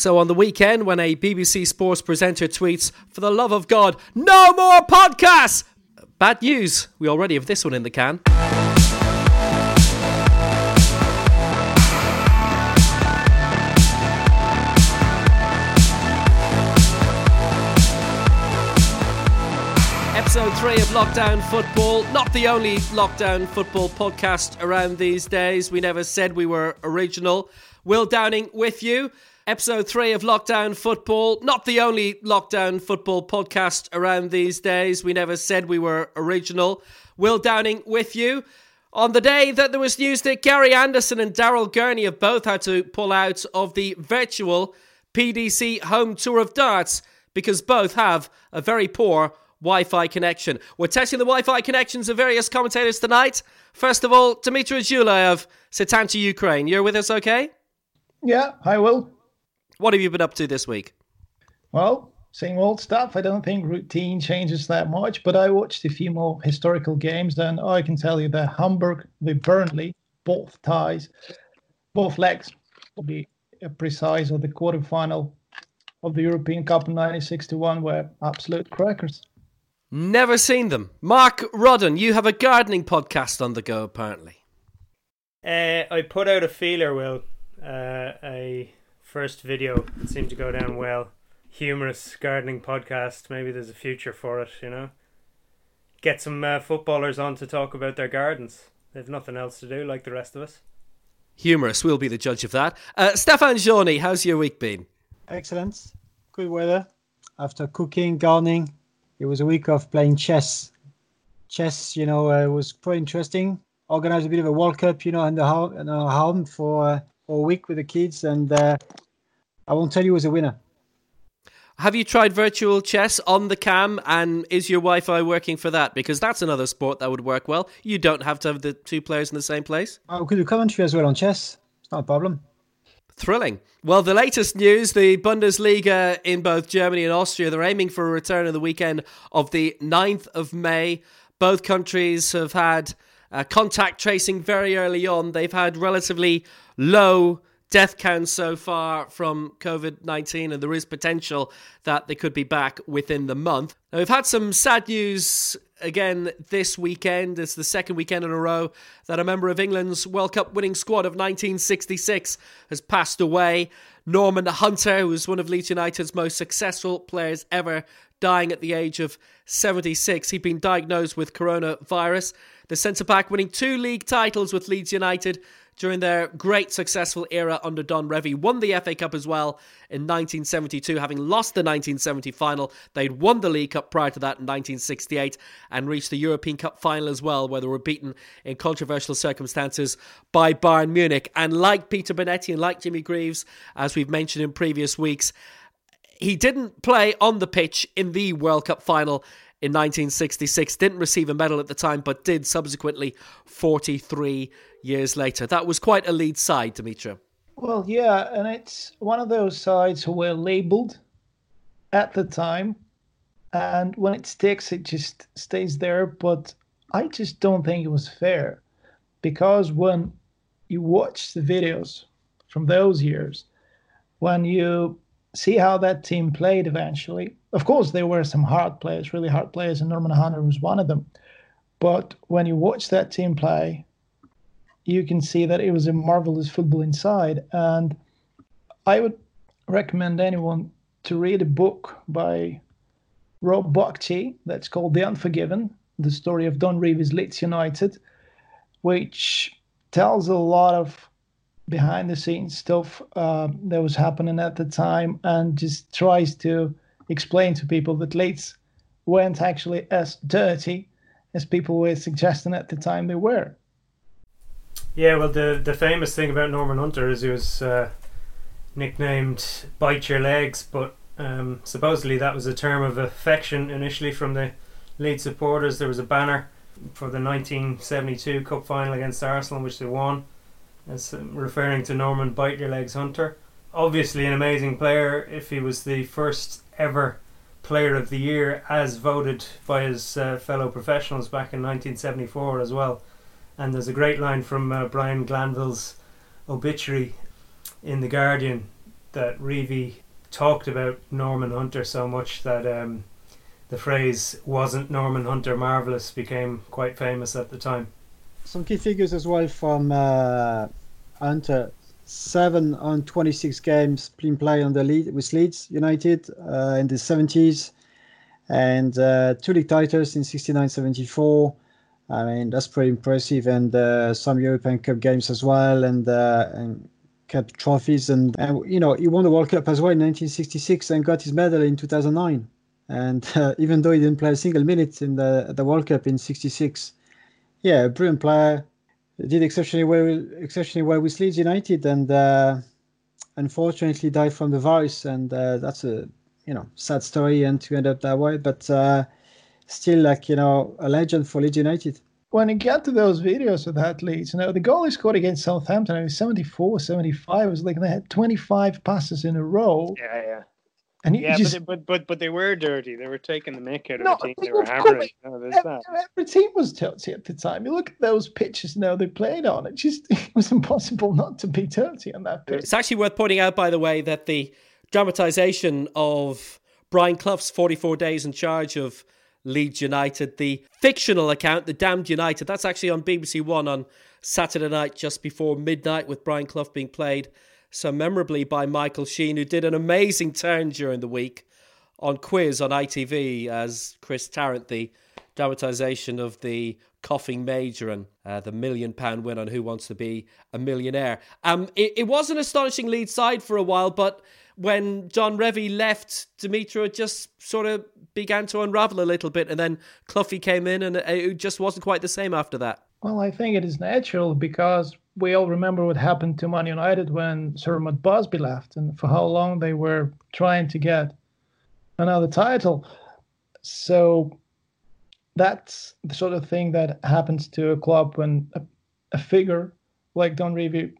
So on the weekend, when a BBC Sports presenter tweets, For the love of God, no more podcasts! Bad news, we already have this one in the can. Episode 3 of Lockdown Football. Not the only Lockdown Football podcast around these days. We never said we were original. Will Downing with you. Episode 3 of Lockdown Football. Not the only Lockdown Football podcast around these days. We never said we were original. Will Downing with you. On the day that there was news that Gary Anderson and Daryl Gurney have both had to pull out of the virtual PDC home tour of darts because both have a very poor Wi Fi connection. We're testing the Wi Fi connections of various commentators tonight. First of all, Dmitry Zhulayev, Setanta Ukraine. You're with us okay? Yeah, I will. What have you been up to this week? Well, same old stuff. I don't think routine changes that much, but I watched a few more historical games. Then I can tell you that Hamburg the Burnley, both ties, both legs, to be precise, of the quarterfinal of the European Cup in 1961 were absolute crackers. Never seen them. Mark Rodden, you have a gardening podcast on the go, apparently. Uh, I put out a feeler, Will. Uh, a first video that seemed to go down well. Humorous gardening podcast. Maybe there's a future for it, you know. Get some uh, footballers on to talk about their gardens. They've nothing else to do, like the rest of us. Humorous. We'll be the judge of that. Uh, Stefan Johnny, how's your week been? Excellent. Good weather. After cooking, gardening, it was a week of playing chess. Chess, you know, uh, was quite interesting. Organized a bit of a World Cup, you know, in the home, in our home for, uh, for a week with the kids, and uh, I won't tell you who was a winner. Have you tried virtual chess on the cam, and is your Wi-Fi working for that? Because that's another sport that would work well. You don't have to have the two players in the same place. Oh, we could do commentary as well on chess. It's not a problem. Thrilling. Well, the latest news the Bundesliga in both Germany and Austria, they're aiming for a return on the weekend of the 9th of May. Both countries have had uh, contact tracing very early on. They've had relatively low death counts so far from COVID 19, and there is potential that they could be back within the month. Now, we've had some sad news again this weekend. It's the second weekend in a row that a member of England's World Cup winning squad of 1966 has passed away. Norman Hunter, who was one of Leeds United's most successful players ever, dying at the age of 76. He'd been diagnosed with coronavirus. The centre back winning two league titles with Leeds United during their great successful era under Don Revie. Won the FA Cup as well in 1972, having lost the 1970 final. They'd won the League Cup prior to that in 1968 and reached the European Cup final as well, where they were beaten in controversial circumstances by Bayern Munich. And like Peter Bonetti and like Jimmy Greaves, as we've mentioned in previous weeks, he didn't play on the pitch in the World Cup final in 1966. Didn't receive a medal at the time, but did subsequently 43 years later. That was quite a Leeds side, Dimitra. Well, yeah, and it's one of those sides who were labeled at the time, and when it sticks, it just stays there. But I just don't think it was fair because when you watch the videos from those years, when you see how that team played eventually, of course, there were some hard players, really hard players, and Norman Hunter was one of them. But when you watch that team play, you can see that it was a marvelous football inside. And I would recommend anyone to read a book by Rob Bagchi that's called The Unforgiven, the story of Don Revie's Leeds United, which tells a lot of behind the scenes stuff uh, that was happening at the time and just tries to explain to people that Leeds weren't actually as dirty as people were suggesting at the time they were. Yeah, well, the the famous thing about Norman Hunter is he was uh, nicknamed "Bite Your Legs," but um, supposedly that was a term of affection initially from the Leeds supporters. There was a banner for the 1972 Cup final against Arsenal, which they won, as referring to Norman "Bite Your Legs" Hunter. Obviously, an amazing player. If he was the first ever Player of the Year, as voted by his uh, fellow professionals back in 1974 as well. And there's a great line from uh, Brian Glanville's obituary in The Guardian that Revie talked about Norman Hunter so much that um, the phrase "wasn't Norman Hunter marvelous" became quite famous at the time. Some key figures as well from uh, Hunter: seven on 26 games being played on the lead with Leeds United uh, in the 70s, and uh, two league titles in 69-74. I mean that's pretty impressive, and uh, some European Cup games as well, and uh, and Cup trophies, and, and you know he won the World Cup as well in 1966 and got his medal in 2009. And even though he didn't play a single minute in the the World Cup in '66, yeah, brilliant player. Did exceptionally well, exceptionally well with Leeds United, and uh, unfortunately died from the virus. And uh, that's a you know sad story, and to end up that way. But uh, still, like you know, a legend for Leeds United when you get to those videos of that Leeds, you know, the goal he scored against Southampton, it was 74, 75. It was like they had 25 passes in a row. Yeah, yeah. And yeah, just, but, but but but they were dirty. They were taking the mick out of No, the team. they They were were hammering. No, there's every, that. every team was dirty at the time. You look at those pitches now they played on. It just it was impossible not to be dirty on that pitch. It's actually worth pointing out, by the way, that the dramatization of Brian Clough's 44 days in charge of Leeds United, the fictional account, The Damned United, that's actually on BBC One on Saturday night just before midnight with Brian Clough being played so memorably by Michael Sheen, who did an amazing turn during the week on Quiz on ITV as Chris Tarrant, the dramatization of the coughing major and uh, the million pound win on Who Wants to Be a Millionaire. Um, it, it was an astonishing Leeds side for a while, but when Don Revie left, Dimitra just sort of began to unravel a little bit, and then Cloughie came in, and it just wasn't quite the same after that. Well, I think it is natural because we all remember what happened to Man United when Sir Matt Busby left and for how long they were trying to get another title. So that's the sort of thing that happens to a club when a, a figure like Don Revie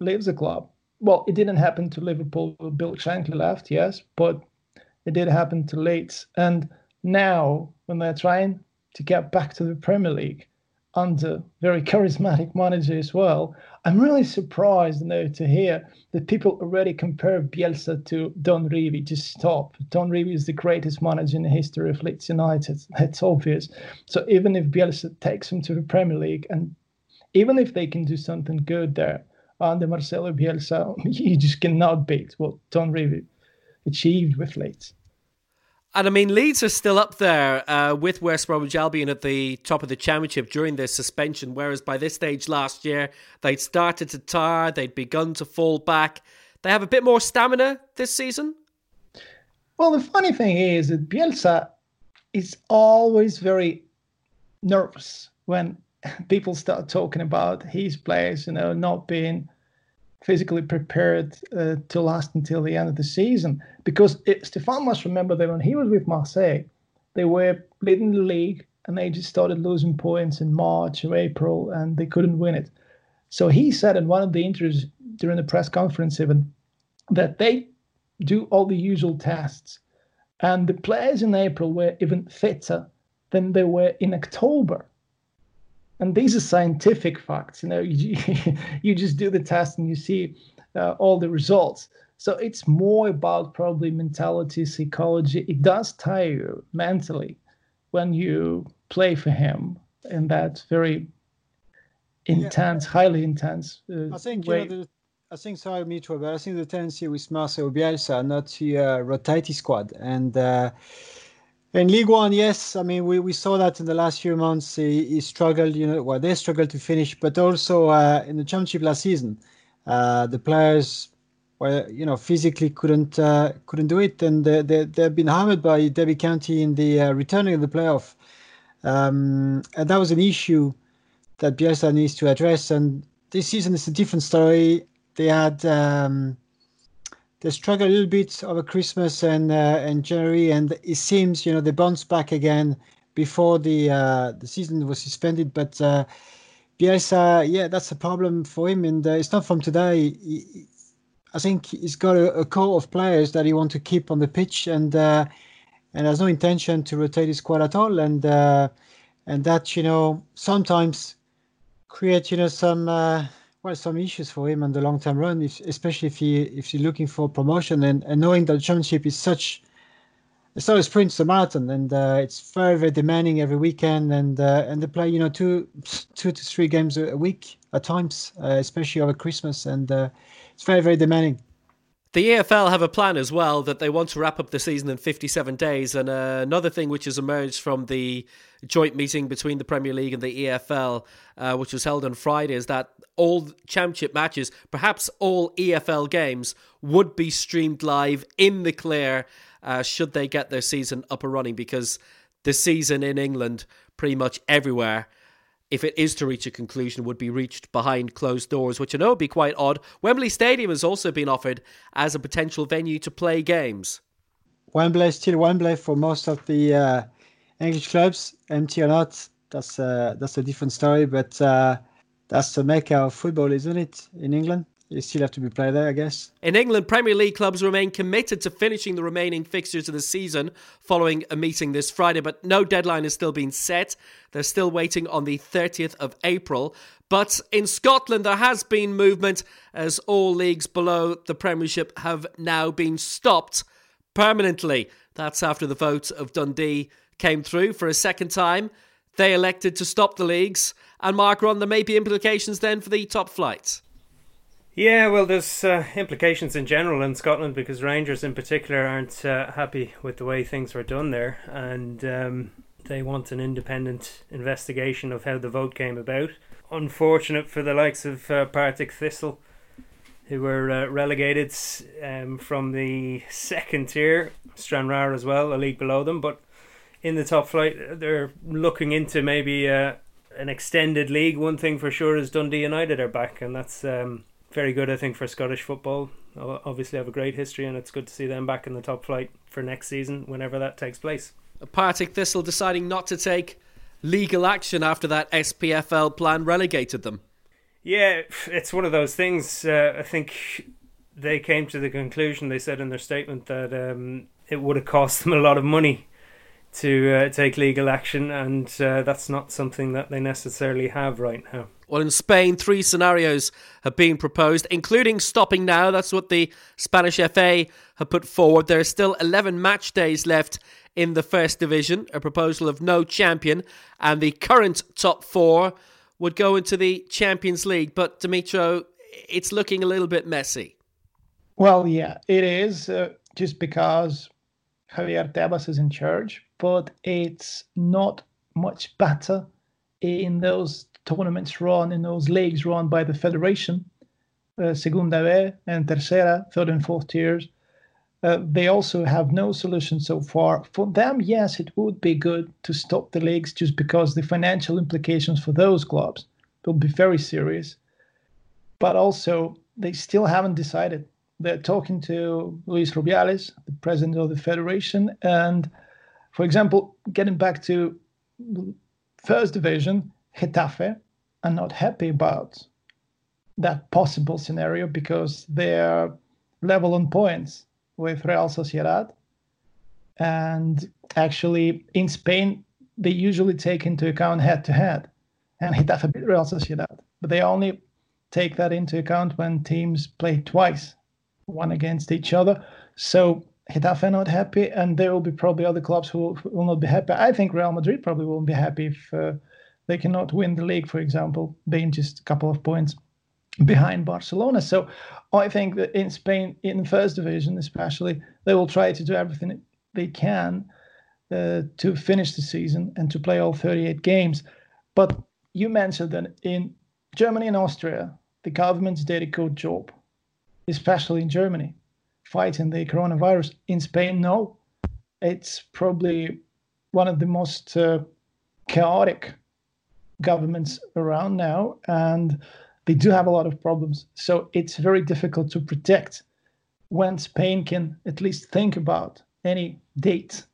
leaves a club. Well, it didn't happen to Liverpool. Bill Shankly left, yes, but it did happen to Leeds. And now, when they're trying to get back to the Premier League, under very charismatic manager as well. I'm really surprised you know, to hear that people already compare Bielsa to Don Revie. Just stop. Don Revie is the greatest manager in the history of Leeds United. That's obvious. So even if Bielsa takes him to the Premier League, and even if they can do something good there under Marcelo Bielsa, you just cannot beat what Don Revie achieved with Leeds. And I mean, Leeds are still up there uh, with West Bromwich Albion at the top of the championship during their suspension, whereas by this stage last year, they'd started to tire, they'd begun to fall back. They have a bit more stamina this season. Well, the funny thing is that Bielsa is always very nervous when people start talking about his players, you know, not being physically prepared uh, to last until the end of the season. Because it, Stefan must remember that when he was with Marseille, they were leading the league and they just started losing points in March or April and they couldn't win it. So he said in one of the interviews during the press conference even that they do all the usual tests. And the players in April were even fitter than they were in October and these are scientific facts you know you, you just do the test and you see uh, all the results so it's more about probably mentality psychology it does tire you mentally when you play for him in that very intense yeah. highly intense uh, i think way. you know the, I think sorry, Mitro, but I think the tendency with Marcelo Bielsa not to uh, rotate his squad and uh, in League One, yes, I mean we, we saw that in the last few months. He, he struggled, you know, well they struggled to finish, but also uh, in the Championship last season, uh, the players, were you know, physically couldn't uh, couldn't do it, and they, they they've been hammered by Derby County in the uh, returning of the playoff, um, and that was an issue that Bielsa needs to address. And this season is a different story. They had. Um, they struggled a little bit over Christmas and uh, and January, and it seems you know they bounced back again before the uh, the season was suspended. But uh, Bielsa, yeah, that's a problem for him, and uh, it's not from today. He, I think he's got a, a, core of players that he wants to keep on the pitch, and uh, and has no intention to rotate his squad at all, and uh, and that you know sometimes create you know some well some issues for him on the long term run, if, especially if he if he's looking for promotion and, and knowing that the championship is such it's not a sprint, it's a marathon, and uh, it's very very demanding every weekend, and uh, and they play you know two two to three games a week at times, uh, especially over Christmas, and uh, it's very very demanding. The EFL have a plan as well that they want to wrap up the season in 57 days. And uh, another thing which has emerged from the joint meeting between the Premier League and the EFL, uh, which was held on Friday, is that all championship matches, perhaps all EFL games, would be streamed live in the clear uh, should they get their season up and running because the season in England, pretty much everywhere, if it is to reach a conclusion, would be reached behind closed doors, which I know would be quite odd. Wembley Stadium has also been offered as a potential venue to play games. Wembley is still Wembley for most of the uh, English clubs, empty or not. That's uh, that's a different story, but uh, that's the mecca of football, isn't it, in England? You still have to be played there, I guess. In England, Premier League clubs remain committed to finishing the remaining fixtures of the season following a meeting this Friday, but no deadline has still been set. They're still waiting on the 30th of April. But in Scotland, there has been movement as all leagues below the Premiership have now been stopped permanently. That's after the vote of Dundee came through for a second time. They elected to stop the leagues. And Mark Ron, there may be implications then for the top flight. Yeah, well, there's uh, implications in general in Scotland because Rangers, in particular, aren't uh, happy with the way things were done there, and um, they want an independent investigation of how the vote came about. Unfortunate for the likes of uh, Partick Thistle, who were uh, relegated um, from the second tier, Stranraer as well, a league below them, but in the top flight, they're looking into maybe uh, an extended league. One thing for sure is Dundee United are back, and that's. Um, very good, I think, for Scottish football. Obviously, have a great history, and it's good to see them back in the top flight for next season, whenever that takes place. Partick Thistle deciding not to take legal action after that SPFL plan relegated them. Yeah, it's one of those things. Uh, I think they came to the conclusion. They said in their statement that um, it would have cost them a lot of money to uh, take legal action, and uh, that's not something that they necessarily have right now. Well, in Spain, three scenarios have been proposed, including stopping now. That's what the Spanish FA have put forward. There are still 11 match days left in the first division, a proposal of no champion, and the current top four would go into the Champions League. But, Dimitro, it's looking a little bit messy. Well, yeah, it is, uh, just because Javier Tebas is in charge, but it's not much better in those tournaments run in those leagues run by the federation, uh, Segunda B and Tercera, third and fourth tiers. Uh, they also have no solution so far. For them, yes, it would be good to stop the leagues just because the financial implications for those clubs will be very serious. But also, they still haven't decided. They're talking to Luis Rubiales, the president of the federation. And for example, getting back to first division, Getafe are not happy about that possible scenario because they're level on points with Real Sociedad. And actually, in Spain, they usually take into account head to head. And Getafe beat Real Sociedad. But they only take that into account when teams play twice, one against each other. So Getafe are not happy, and there will be probably other clubs who will, will not be happy. I think Real Madrid probably won't be happy if uh, they cannot win the league, for example, being just a couple of points behind Barcelona. So I think that in Spain, in the first division especially, they will try to do everything they can uh, to finish the season and to play all 38 games. But you mentioned that in Germany and Austria, the governments did a good job, especially in Germany, fighting the coronavirus. In Spain, no. It's probably one of the most uh, chaotic governments around now, and they do have a lot of problems. So it's very difficult to predict when Spain can at least think about any date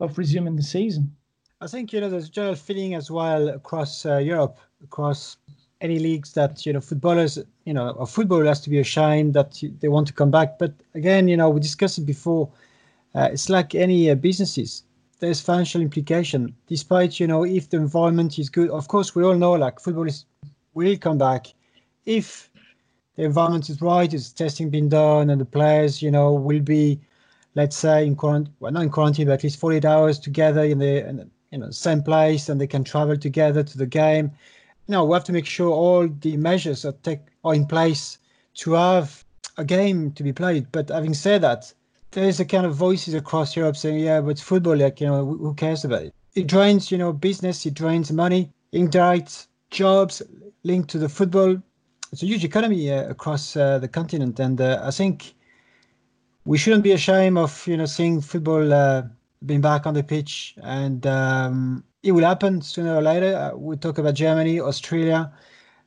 of resuming the season. I think you know there's a general feeling as well across uh, Europe, across any leagues that you know footballers, you know, a footballer has to be ashamed that they want to come back. But again, you know, we discussed it before. Uh, it's like any uh, businesses there's financial implication. Despite you know if the environment is good, of course we all know like football is will come back. if the environment is right, is testing been done, and the players, you know, will be, let's say, in quarantine, well, not in quarantine, but at least 48 hours together in the, in the you know same place, and they can travel together to the game. Now we have to make sure all the measures are take are in place to have a game to be played. But having said that, there is a kind of voices across Europe saying, "Yeah, but football, like you know, who cares about it? It drains, you know, business. It drains money, indirect jobs linked to the football. It's a huge economy uh, across uh, the continent, and uh, I think we shouldn't be ashamed of you know seeing football uh, being back on the pitch, and um, it will happen sooner or later. Uh, we talk about Germany, Australia.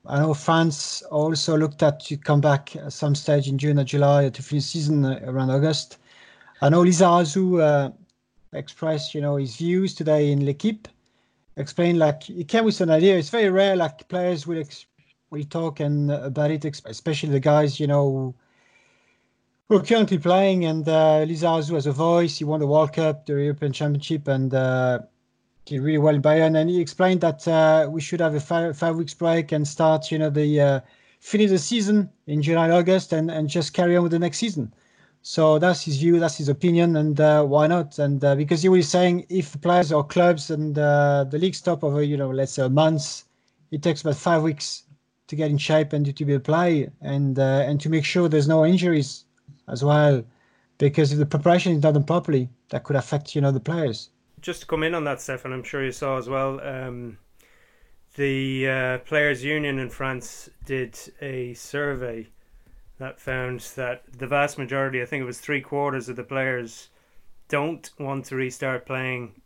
I know France also looked at to come back at some stage in June or July to finish season uh, around August. I know Lizarazu uh, expressed, you know, his views today in L'Equipe. Explained like he came with an idea. It's very rare, like players will ex- will talk and uh, about it, especially the guys, you know, who are currently playing. And uh, Lizarazu has a voice. He won the World Cup, the European Championship, and did really well Bayern. And he explained that uh, we should have a five, five weeks break and start, you know, the uh, finish the season in July, August, and and just carry on with the next season. So that's his view, that's his opinion, and uh, why not? And uh, because he was saying if players or clubs and uh, the league stop over, you know, let's say a month, it takes about five weeks to get in shape and to be play and uh, and to make sure there's no injuries as well, because if the preparation is done properly, that could affect you know the players. Just to come in on that, Stefan, I'm sure you saw as well. Um, the uh, players' union in France did a survey that found that the vast majority, I think it was three quarters of the players, don't want to restart playing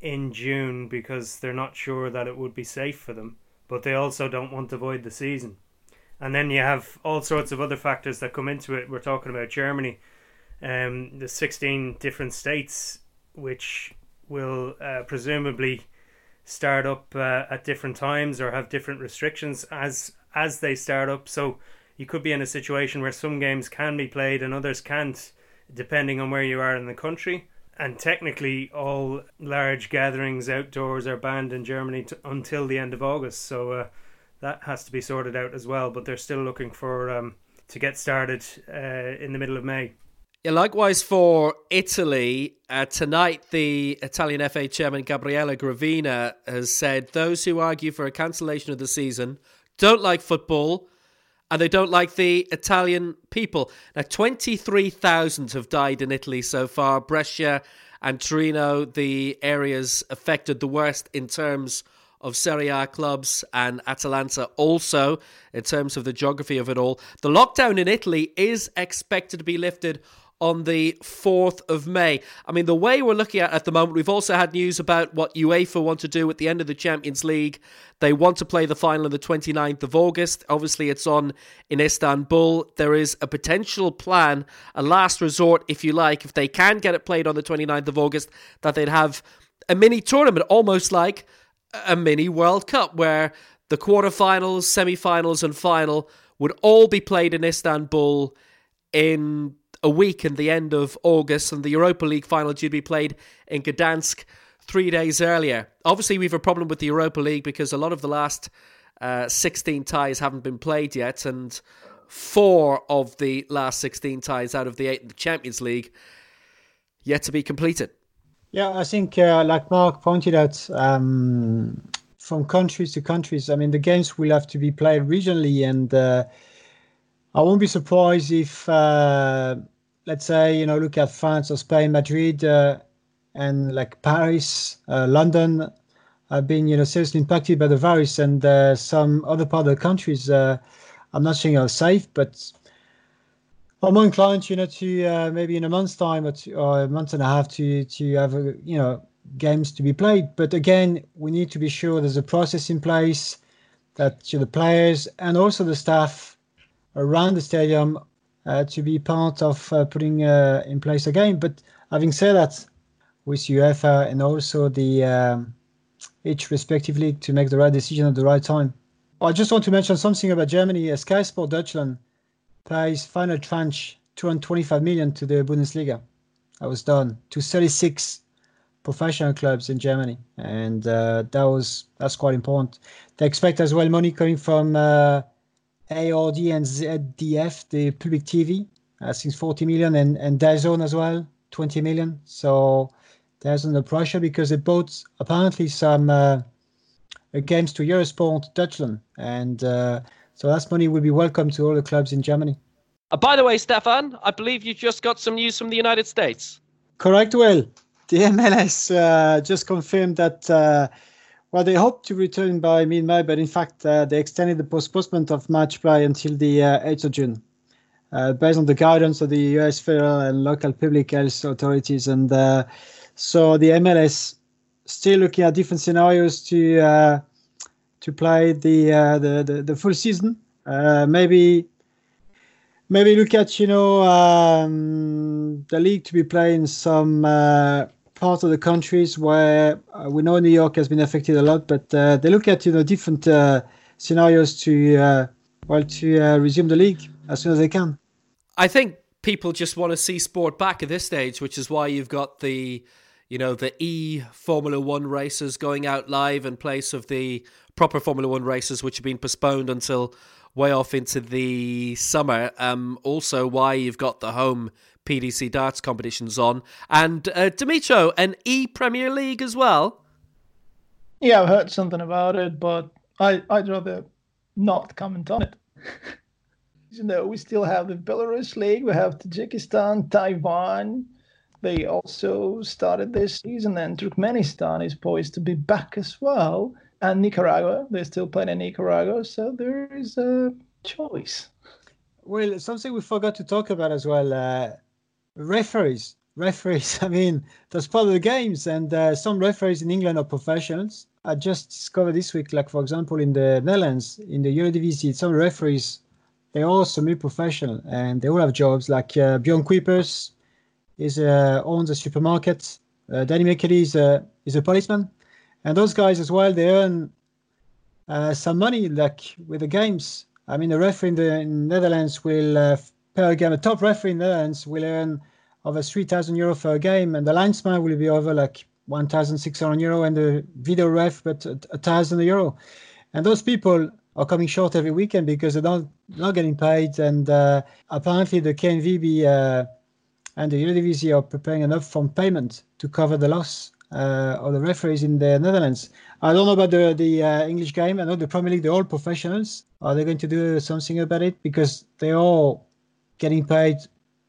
in June because they're not sure that it would be safe for them, but they also don't want to void the season. And then you have all sorts of other factors that come into it. We're talking about Germany, um, the 16 different states, which will uh, presumably start up uh, at different times or have different restrictions as as they start up. So you could be in a situation where some games can be played and others can't, depending on where you are in the country. And technically, all large gatherings outdoors are banned in Germany until the end of August. So uh, that has to be sorted out as well. But they're still looking for um, to get started uh, in the middle of May. Yeah, likewise for Italy, uh, tonight the Italian FA chairman Gabriele Gravina has said those who argue for a cancellation of the season don't like football and they don't like the Italian people. Now, 23,000 have died in Italy so far. Brescia and Torino, the areas affected the worst in terms of Serie A clubs, and Atalanta also in terms of the geography of it all. The lockdown in Italy is expected to be lifted on the 4th of May. I mean, the way we're looking at at the moment, we've also had news about what UEFA want to do at the end of the Champions League. They want to play the final on the 29th of August. Obviously, it's on in Istanbul. There is a potential plan, a last resort, if you like, if they can get it played on the 29th of August, that they'd have a mini tournament, almost like a mini World Cup, where the quarterfinals, semi-finals, and final would all be played in Istanbul in a week in the end of August, and the Europa League final due to be played in Gdansk three days earlier. Obviously, we have a problem with the Europa League because a lot of the last uh, 16 ties haven't been played yet, and four of the last 16 ties out of the eight in the Champions League yet to be completed. Yeah, I think, uh, like Mark pointed out, um, from countries to countries, I mean, the games will have to be played regionally, and uh, I won't be surprised if, uh, let's say, you know, look at France or Spain, Madrid, uh, and like Paris, uh, London have been, you know, seriously impacted by the virus, and uh, some other part of the countries. I'm not saying are safe, but I'm inclined, you know, to uh, maybe in a month's time or, to, or, a month and a half to to have a, you know games to be played. But again, we need to be sure there's a process in place that you know, the players and also the staff around the stadium uh, to be part of uh, putting uh, in place a game. But having said that, with UEFA and also the um, each respective league to make the right decision at the right time. I just want to mention something about Germany. Sky Sport Deutschland pays final tranche 225 million to the Bundesliga. That was done to 36 professional clubs in Germany, and uh, that was that's quite important. They expect as well money coming from uh, ARD and ZDF, the public TV, I think 40 million, and, and DAZN as well, 20 million. So there's under pressure because they bought apparently some uh, games to Eurosport Deutschland. And uh, so that money will be welcome to all the clubs in Germany. Uh, by the way, Stefan, I believe you just got some news from the United States. Correct, Will. The MLS uh, just confirmed that, uh, well, they hope to return by mid May, but in fact, uh, they extended the postponement of match play until the 8th of June. Uh, based on the guidance of the US federal and local public health authorities. And uh, so the MLS still looking at different scenarios to uh, to play the, uh, the, the the full season. Uh, maybe maybe look at you know um, the league to be playing some uh, parts of the countries where we know New York has been affected a lot, but they look at you know different scenarios to well to resume the league as soon as they can. I think people just want to see sport back at this stage, which is why you've got the, you know, the E Formula One races going out live in place of the proper Formula One races, which have been postponed until way off into the summer. Um, also, why you've got the home PDC darts competitions on, and uh, Dimitro, an E Premier League as well. Yeah, I've heard something about it, but I I'd rather not comment on it. you know, we still have the Belarus League, we have Tajikistan, Taiwan. They also started this season, and Turkmenistan is poised to be back as well. And Nicaragua, they're still playing in Nicaragua, so there is a choice. Well, something we forgot to talk about as well uh, referees. Referees, I mean, that's part of the games, and uh, some referees in England are professionals. I just discovered this week, like for example, in the Netherlands, in the Eredivisie, some referees they're all semi-professional and they all have jobs. Like uh, Bjorn Kuipers is uh, owns a supermarket. Uh, Danny Makkelie is a is a policeman, and those guys as well they earn uh, some money like with the games. I mean, the referee in the in Netherlands will uh, per game. A top referee in the Netherlands will earn over three thousand euro per game, and the linesman will be over like one thousand six hundred euro, and the video ref but a thousand euro. And those people are coming short every weekend because they're not not getting paid. And uh, apparently, the KNVB uh, and the Eredivisie are preparing an upfront payment to cover the loss uh, of the referees in the Netherlands. I don't know about the the uh, English game. I know the Premier League; they're all professionals. Are they going to do something about it because they're all getting paid?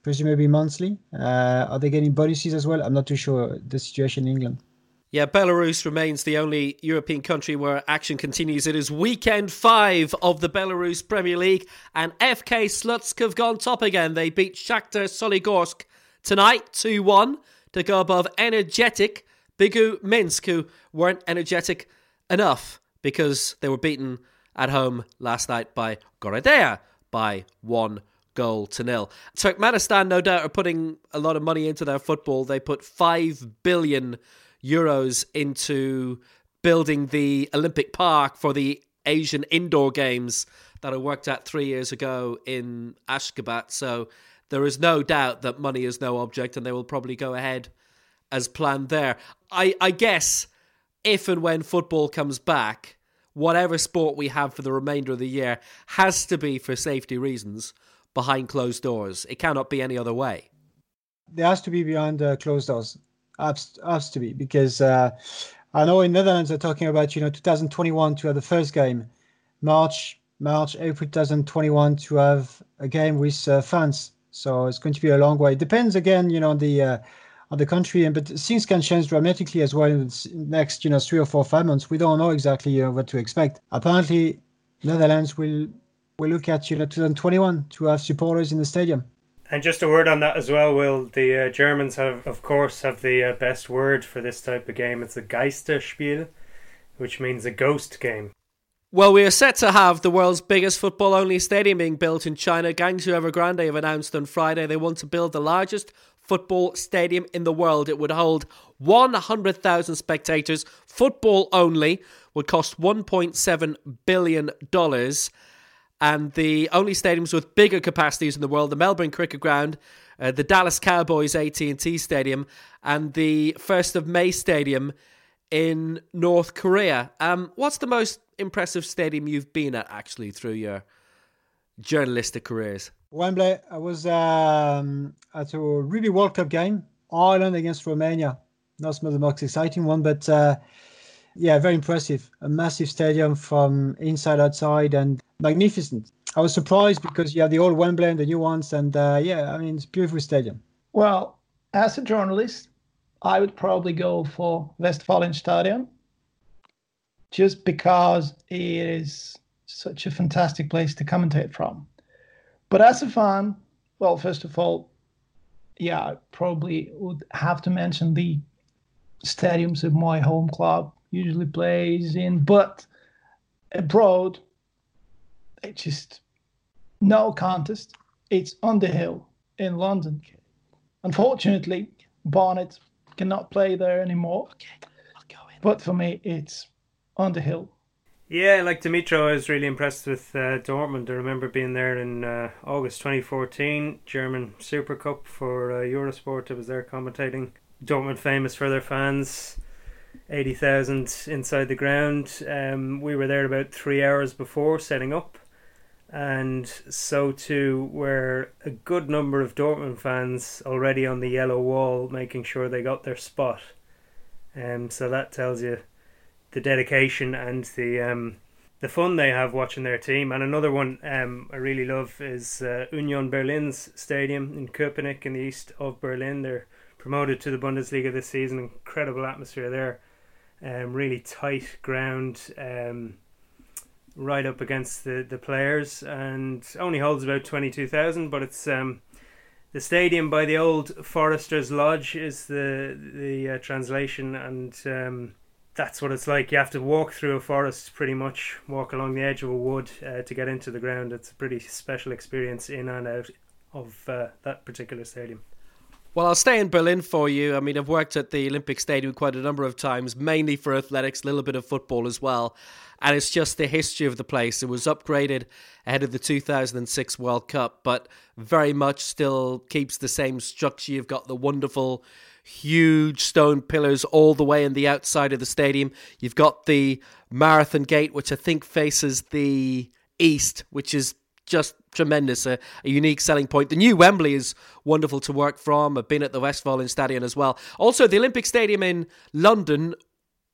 Presumably monthly. Uh, are they getting bonuses as well? I'm not too sure the situation in England. Yeah, Belarus remains the only European country where action continues. It is weekend five of the Belarus Premier League, and FK Slutsk have gone top again. They beat Shakhtar Soligorsk tonight 2 1 to go above energetic Bigu Minsk, who weren't energetic enough because they were beaten at home last night by Gorodeya by one goal to nil. Turkmenistan, no doubt, are putting a lot of money into their football. They put 5 billion euros into building the Olympic Park for the Asian indoor games that I worked at three years ago in Ashgabat. So there is no doubt that money is no object, and they will probably go ahead as planned there. I, I guess if and when football comes back, whatever sport we have for the remainder of the year has to be for safety reasons behind closed doors. It cannot be any other way. There has to be behind uh, closed doors has, has to be because uh, I know in Netherlands they're talking about you know 2021 to have the first game, March March April 2021 to have a game with uh, fans. So it's going to be a long way. It depends again, you know, on the uh, on the country, and but things can change dramatically as well in the next you know three or four five months. We don't know exactly know, what to expect. Apparently, Netherlands will will look at you know 2021 to have supporters in the stadium. And just a word on that as well, Will. The uh, Germans have, of course, have the uh, best word for this type of game. It's a Geisterspiel, which means a ghost game. Well, we are set to have the world's biggest football only stadium being built in China. Guangzhou Evergrande have announced on Friday they want to build the largest football stadium in the world. It would hold 100,000 spectators, football only, would cost $1.7 billion and the only stadiums with bigger capacities in the world: the Melbourne Cricket Ground, uh, the Dallas Cowboys AT&T Stadium, and the First of May Stadium in North Korea. Um, what's the most impressive stadium you've been at actually through your journalistic careers? Wembley, I was um, at a really World Cup game, Ireland against Romania. Not the most exciting one, but uh, yeah, very impressive. A massive stadium from inside outside and magnificent. I was surprised because you have the old Wembley and the new ones, and uh, yeah, I mean it's beautiful stadium. Well, as a journalist, I would probably go for Westfalenstadion, just because it is such a fantastic place to commentate from. But as a fan, well, first of all, yeah, I probably would have to mention the stadiums of my home club usually plays in, but abroad, it's just no contest. It's Underhill in London. Unfortunately, Barnet cannot play there anymore. But for me, it's Underhill. Yeah, like Dimitro, I was really impressed with uh, Dortmund. I remember being there in uh, August 2014, German Super Cup for uh, Eurosport. I was there commentating. Dortmund famous for their fans, 80,000 inside the ground. Um, we were there about three hours before setting up and so too were a good number of Dortmund fans already on the yellow wall, making sure they got their spot. Um, so that tells you the dedication and the um, the fun they have watching their team. And another one um, I really love is uh, Union Berlin's stadium in Köpenick in the east of Berlin. They're promoted to the Bundesliga this season. Incredible atmosphere there. Um, really tight ground. Um, right up against the, the players and only holds about 22,000 but it's um, the stadium by the old Foresters Lodge is the the uh, translation and um, that's what it's like. You have to walk through a forest pretty much walk along the edge of a wood uh, to get into the ground. It's a pretty special experience in and out of uh, that particular stadium well, I'll stay in Berlin for you. I mean, I've worked at the Olympic Stadium quite a number of times, mainly for athletics, a little bit of football as well and it's just the history of the place. It was upgraded ahead of the 2006 World Cup, but very much still keeps the same structure. You've got the wonderful, huge stone pillars all the way in the outside of the stadium. You've got the Marathon Gate, which I think faces the east, which is just tremendous, a, a, unique selling point. The new Wembley is wonderful to work from. I've been at the Westfalen Westfalenstadion as well. Also, the Olympic Stadium in London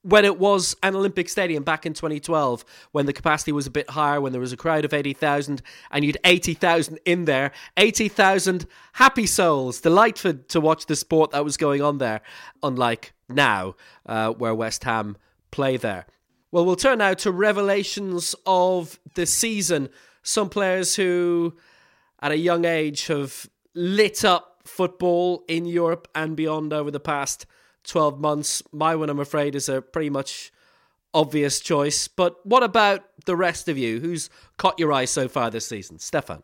when it was an Olympic stadium back in 2012, when the capacity was a bit higher, when there was a crowd of 80,000 and you'd 80,000 in there, 80,000 happy souls, delighted to watch the sport that was going on there, unlike now, uh, where West Ham play there. Well, we'll turn now to revelations of the season. Some players who, at a young age, have lit up football in Europe and beyond over the past 12 months. My one, I'm afraid, is a pretty much obvious choice. But what about the rest of you? Who's caught your eye so far this season? Stefan?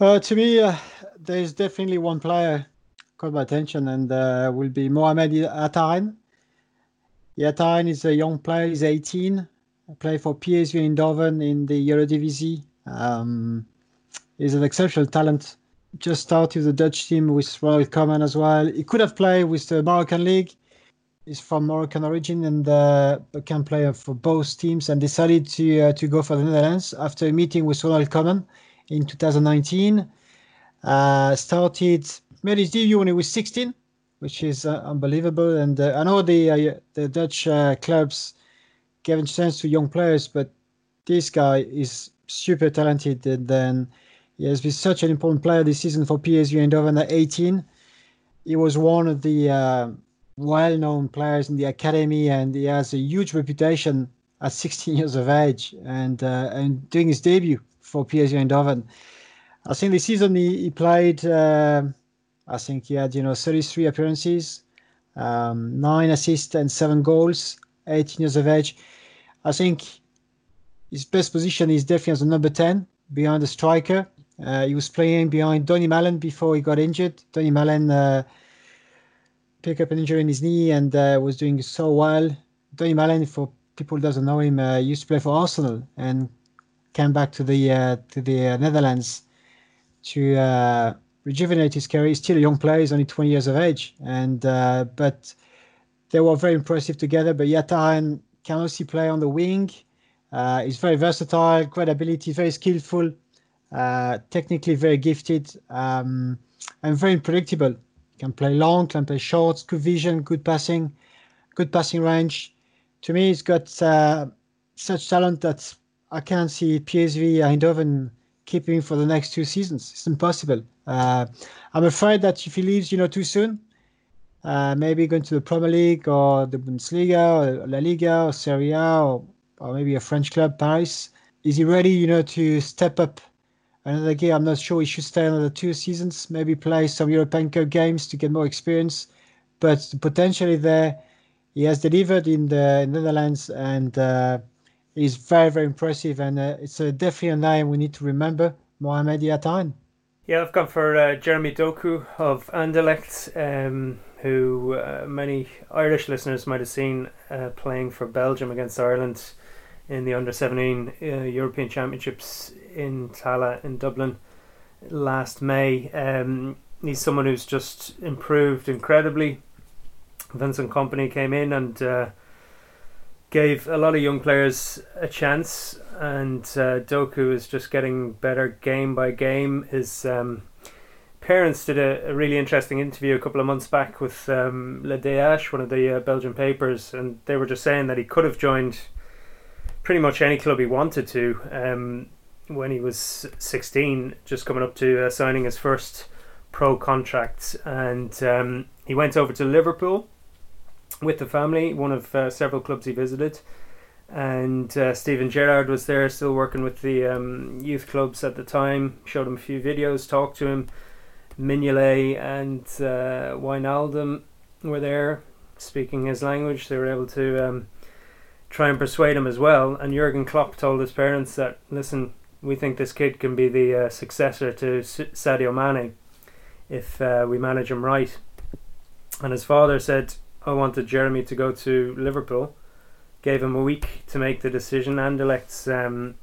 Uh, to me, uh, there's definitely one player caught my attention, and uh, will be Mohamed Ihattaren. Ihattaren is a young player, he's 18, play for PSV Eindhoven in the Eredivisie. Um, he's an exceptional talent. Just started the Dutch team with Ronald Koeman as well. He could have played with the Moroccan League, is from Moroccan origin and uh, can play for both teams and decided to uh, to go for the Netherlands after a meeting with Ronald Koeman in 2019. Uh, started made his debut when he was 16, which is uh, unbelievable. And uh, I know the uh, the Dutch clubs a chance to young players, but this guy is super talented and then he has been such an important player this season for PSV Eindhoven at 18. He was one of the well-known players in the academy, and he has a huge reputation at 16 years of age, and uh, and doing his debut for PSV Eindhoven. I think this season he, he played. Uh, I think he had you know 33 appearances, um, nine assists and seven goals. 18 years of age. I think his best position is definitely as a number 10 behind the striker. Uh, he was playing behind Donyell Malen before he got injured. Donyell Malen uh, pick up an injury in his knee and uh, was doing so well. Donyell Malen, for people who doesn't know him, uh, used to play for Arsenal and came back to the uh, to the uh, Netherlands to rejuvenate his career. He's still a young player; he's only 20 years of age, and but they were very impressive together. But Ihattaren can also play on the wing. He's very versatile, great ability, very skillful. uh, technically very gifted, um, and very unpredictable. Can play long, can play short, good vision, good passing, good passing range. To me, he's got uh, such talent that I can't see PSV Eindhoven keeping for the next two seasons. It's impossible. Uh, I'm afraid that if he leaves, you know, too soon, uh, maybe going to the Premier League or the Bundesliga or La Liga or Serie A or, or maybe a French club, Paris, is he ready, you know, to step up another gear? I'm not sure he should stay another two seasons, maybe play some European Cup games to get more experience. But potentially there, he has delivered in the Netherlands and uh, is very, very impressive. And uh, it's uh, definitely a name we need to remember, Mohamed Ihattaren. Yeah, I've gone for uh, Jeremy Doku of Anderlecht, um, who uh, many Irish listeners might have seen uh, playing for Belgium against Ireland in the under 17 uh, European Championships in Tallaght in Dublin last May. Um, he's someone who's just improved incredibly. Vincent Kompany came in and uh, gave a lot of young players a chance, and uh, Doku is just getting better game by game. His um, parents did a, a, really interesting interview a couple of months back with um, Le DH, one of the uh, Belgian papers, and they were just saying that he could have joined pretty much any club he wanted to um, when he was 16, just coming up to uh, signing his first pro contract, and um, he went over to Liverpool with the family, one of uh, several clubs he visited. And uh, Steven Gerrard was there, still working with the um, youth clubs at the time. Showed him a few videos, talked to him. Mignolet and uh, Wijnaldum were there, speaking his language. They were able to um, try and persuade him as well. And Jurgen Klopp told his parents that, listen, we think this kid can be the uh, successor to S- Sadio Mane if uh, we manage him right. And his father said, I wanted Jeremy to go to Liverpool. Gave him a week to make the decision. Anderlecht's um,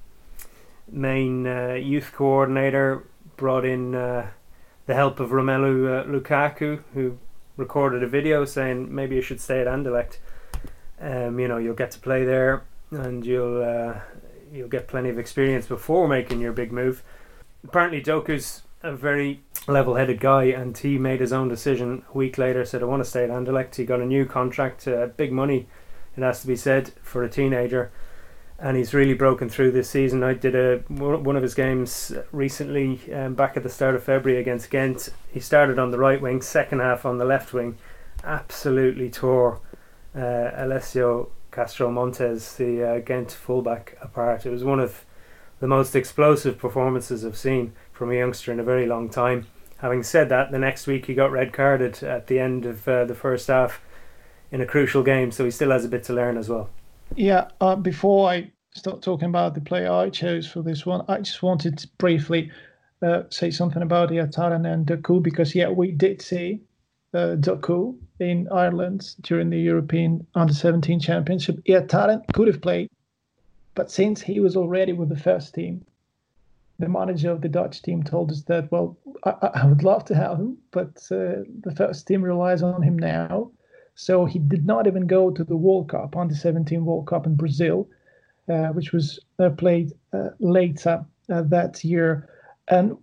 main uh, youth coordinator brought in uh, the help of Romelu uh, Lukaku, who recorded a video saying maybe you should stay at Anderlecht. Um, you know, you'll get to play there, and you'll uh, you'll get plenty of experience before making your big move. Apparently, Doku's a very level-headed guy, and he made his own decision a week later. Said, "I want to stay at Anderlecht." He got a new contract, uh, big money, it has to be said, for a teenager, and he's really broken through this season. I did a one of his games recently, um, back at the start of February against Ghent. He started on the right wing, second half on the left wing, absolutely tore Alessio Castro Montes, the uh, Ghent fullback, apart. It was one of the most explosive performances I've seen from a youngster in a very long time. Having said that, the next week he got red carded at the end of uh, the first half in a crucial game, so he still has a bit to learn as well. Yeah, uh, before I start talking about the player I chose for this one, I just wanted to briefly uh, say something about Ihattaren and Doku because, yeah, we did see uh, Doku in Ireland during the European Under 17 Championship. Ihattaren could have played, but since he was already with the first team, the manager of the Dutch team told us that, well, I, I would love to have him, but uh, the first team relies on him now. So he did not even go to the World Cup, under 17 World Cup in Brazil, uh, which was uh, played uh, later uh, that year. And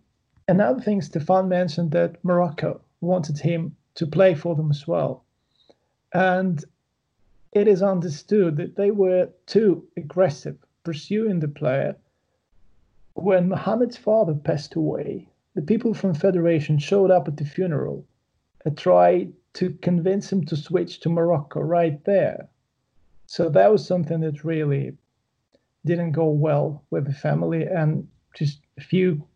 another thing, Stefan mentioned that Morocco wanted him to play for them as well. And it is understood that they were too aggressive pursuing the player when Mohammed's father passed away, the people from Federation showed up at the funeral and tried to convince him to switch to Morocco right there. So that was something that really didn't go well with the family. And just a few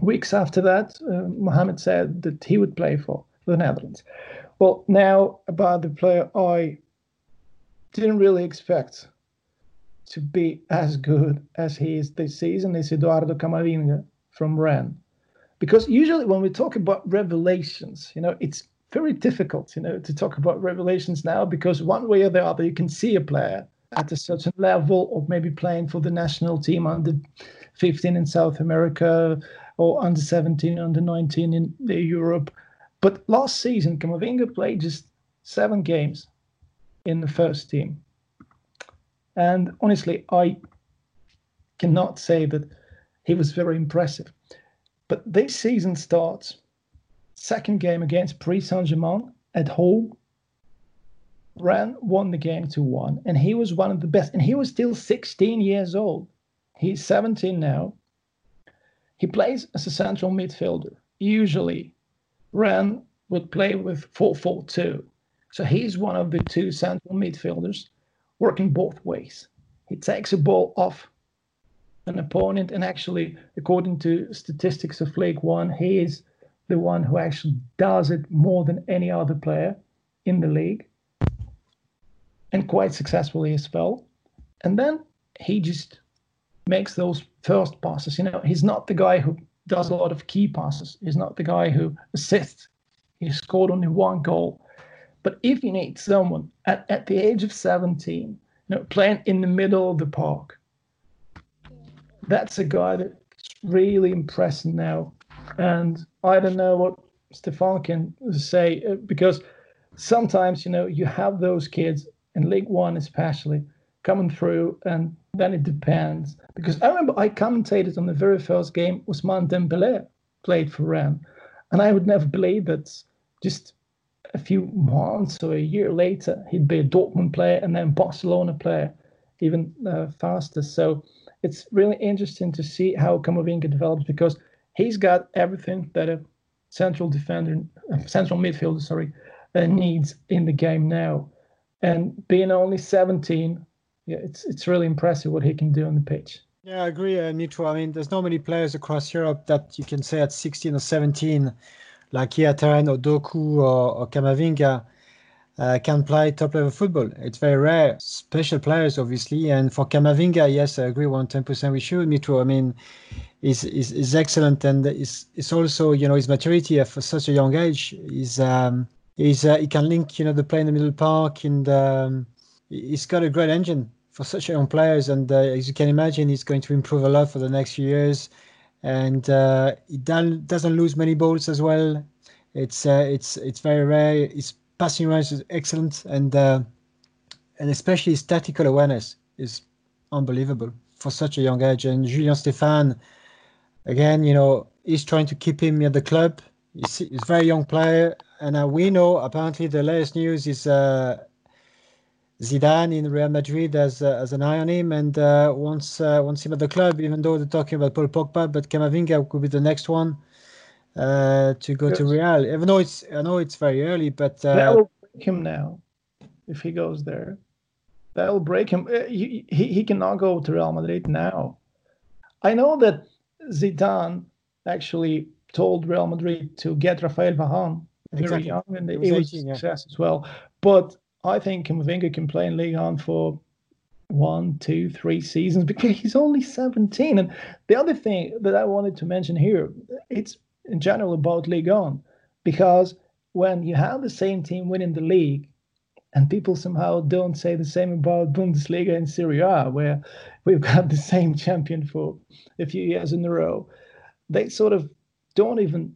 weeks after that, uh, Mohammed said that he would play for the Netherlands. Well, now about the player I didn't really expect to be as good as he is this season is Eduardo Camavinga from Rennes. Because usually when we talk about revelations, you know, it's very difficult, you know, to talk about revelations now because one way or the other you can see a player at a certain level of maybe playing for the national team under 15 in South America or under 17, under 19 in Europe. But last season, Camavinga played just seven games in the first team. And honestly, I cannot say that he was very impressive. But this season starts second game against Paris Saint Germain at home. Rennes won the game 2 1, and he was one of the best. And he was still 16 years old. He's 17 now. He plays as a central midfielder. Usually, Rennes would play with 4 4 2. So he's one of the two central midfielders working both ways. He takes a ball off an opponent, and actually, according to statistics of League One, he is the one who actually does it more than any other player in the league and quite successfully as well. And then he just makes those first passes. You know, he's not the guy who does a lot of key passes. He's not the guy who assists. He scored only one goal. But if you need someone at, at the age of 17, you know, playing in the middle of the park, that's a guy that's really impressive now. And I don't know what Stefan can say uh, because sometimes, you know, you have those kids in League One, especially coming through, and then it depends. Because I remember I commentated on the very first game Ousmane Dembele played for Rennes, and I would never believe that just a few months or a year later he'd be a Dortmund player and then Barcelona player, even uh, faster. So it's really interesting to see how Camavinga develops because he's got everything that a central defender, central midfielder, sorry, uh, needs in the game now. And being only 17, yeah, it's it's really impressive what he can do on the pitch. Yeah, I agree, uh, Nitro. I mean, there's not many players across Europe that you can say at 16 or 17, like Ihattaren or Doku or, or Camavinga, uh, can play top level football. It's very rare. Special players, obviously. And for Camavinga, yes, I agree 110% with you, Nitro. I mean, is is is excellent and is is also you know his maturity at such a young age is um is uh, he can link you know the play in the middle park and um, he's got a great engine for such young players and uh, as you can imagine he's going to improve a lot for the next few years. And uh, he doesn't lose many balls as well. It's uh, it's it's very rare. His passing range is excellent and uh, and especially his tactical awareness is unbelievable for such a young age. And Julien Stéphan again, you know, he's trying to keep him at the club. He's, he's a very young player, and uh, we know apparently the latest news is uh, Zidane in Real Madrid has uh, has an eye on him and uh, wants uh, wants him at the club. Even though they're talking about Paul Pogba, but Camavinga could be the next one uh, to go yes. to Real. Even though it's I know it's very early, but that will break him now if he goes there. That will break him. He, he he cannot go to Real Madrid now. I know that Zidane actually told Real Madrid to get Rafael Varane very exactly. young, and it, was, 18, success as well. But I think Camavinga can play in Ligue 1 for one, two, three seasons because he's only 17. And the other thing that I wanted to mention here, it's in general about Ligue 1, because when you have the same team winning the league, and people somehow don't say the same about Bundesliga and Serie A, where we've got the same champion for a few years in a row. They sort of don't even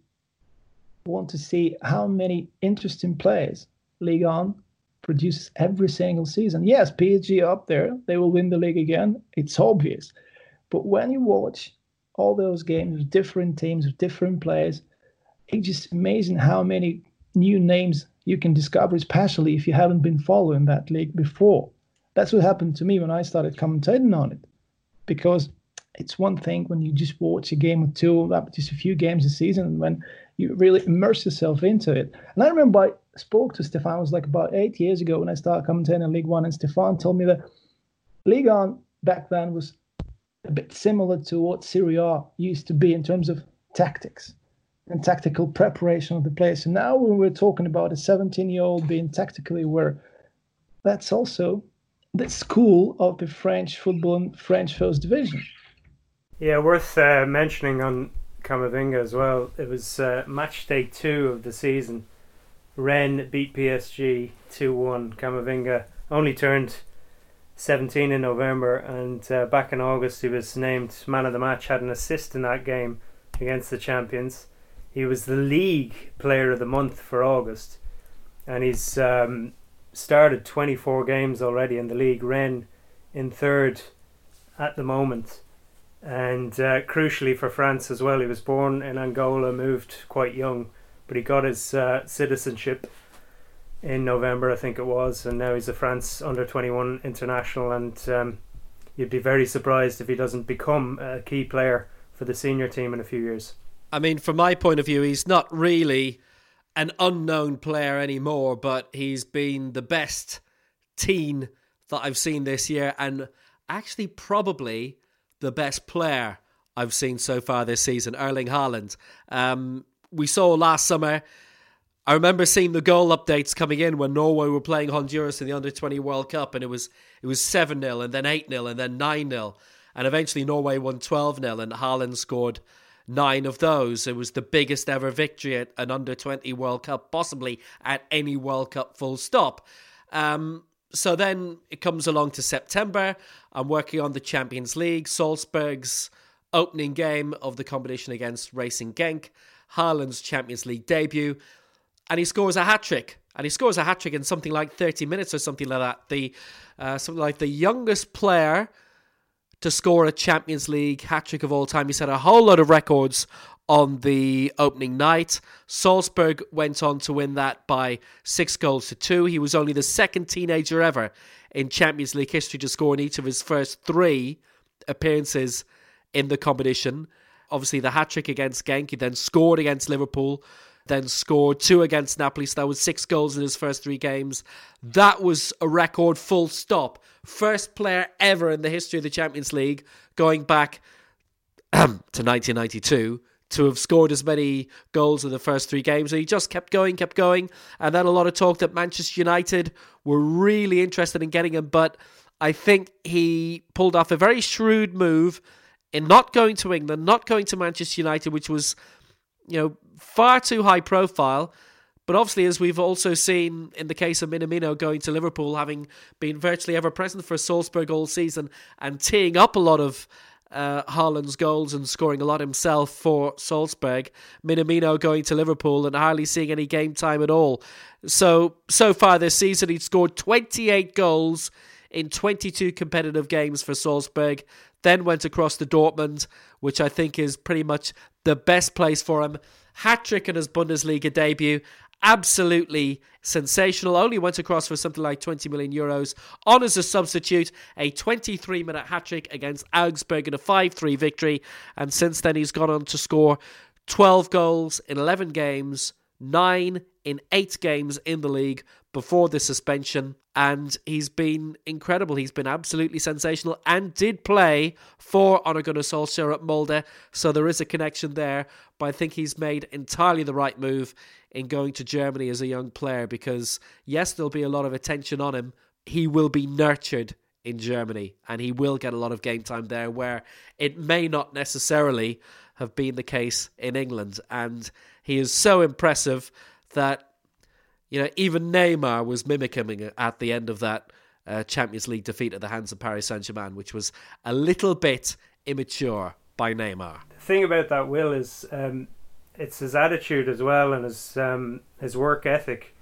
want to see how many interesting players Ligue 1 produces every single season. Yes, PSG up there, they will win the league again. It's obvious. But when you watch all those games with different teams, with different players, it's just amazing how many new names you can discover, especially if you haven't been following that league before. That's what happened to me when I started commentating on it. Because it's one thing when you just watch a game or two, just a few games a season, and when you really immerse yourself into it. And I remember I spoke to Stefan, it was like about eight years ago when I started commentating in League One, and Stefan told me that League One back then was a bit similar to what Serie A used to be in terms of tactics and tactical preparation of the players. And now when we're talking about a 17 year old being tactically aware, that's also the school of the French football and French first division. Yeah, worth uh, mentioning on Camavinga as well. It was uh, match day two of the season. Rennes beat PSG 2 1. Camavinga only turned 17 in November, and uh, back in August he was named man of the match, had an assist in that game against the champions. He was the league player of the month for August, and he's um, started 24 games already in the league. Rennes in third at the moment, And uh, crucially for France as well, he was born in Angola, moved quite young, but he got his uh, citizenship in November, I think it was, and now he's a France under 21 international. And um, you'd be very surprised if he doesn't become a key player for the senior team in a few years. I mean, from my point of view, he's not really an unknown player anymore, but he's been the best teen that I've seen this year, and actually probably the best player I've seen so far this season, Erling Haaland. Um, we saw last summer. I remember seeing the goal updates coming in when Norway were playing Honduras in the Under Twenty World Cup, and it was it was seven 0 and then eight 0 and then nine 0 and eventually Norway won twelve 0 and Haaland scored nine of those. It was the biggest ever victory at an Under Twenty World Cup, possibly at any World Cup. Full stop. Um, so then it comes along to September. I'm working on the Champions League, Salzburg's opening game of the competition against Racing Genk, Haaland's Champions League debut, and he scores a hat trick. And he scores a hat trick in something like 30 minutes or something like that. The uh, something like the youngest player to score a Champions League hat trick of all time. He set a whole lot of records on the opening night. Salzburg went on to win that by six goals to two. He was only the second teenager ever in Champions League history to score in each of his first three appearances in the competition. Obviously, the hat trick against Genk, he then scored against Liverpool, then scored two against Napoli. So that was six goals in his first three games. That was a record full stop. First player ever in the history of the Champions League going back to 1992 to have scored as many goals in the first three games. And he just kept going, kept going. And then a lot of talk that Manchester United were really interested in getting him. But I think he pulled off a very shrewd move in not going to England, not going to Manchester United, which was, you know, far too high profile. But obviously, as we've also seen in the case of Minamino going to Liverpool, having been virtually ever present for Salzburg all season and teeing up a lot of uh, Haaland's goals and scoring a lot himself for Salzburg. Minamino going to Liverpool and hardly seeing any game time at all. So, so far this season, he's scored 28 goals in 22 competitive games for Salzburg. Then went across to Dortmund, which I think is pretty much the best place for him. Hat trick in his Bundesliga debut absolutely sensational. Only went across for something like 20 million euros on as a substitute. A 23 minute hat trick against Augsburg in a 5 3 victory. And since then, he's gone on to score 12 goals in 11 games, 9 in 8 games in the league before the suspension. And he's been incredible. He's been absolutely sensational and did play for Ole Gunnar Solskjaer at Molde. So there is a connection there. But I think he's made entirely the right move in going to Germany as a young player because, yes, there'll be a lot of attention on him. He will be nurtured in Germany and he will get a lot of game time there where it may not necessarily have been the case in England. And he is so impressive that, you know, even Neymar was mimicking at the end of that uh, Champions League defeat at the hands of Paris Saint Germain, which was a little bit immature by Neymar. The thing about that, Will, is um, it's his attitude as well and his um, his work ethic.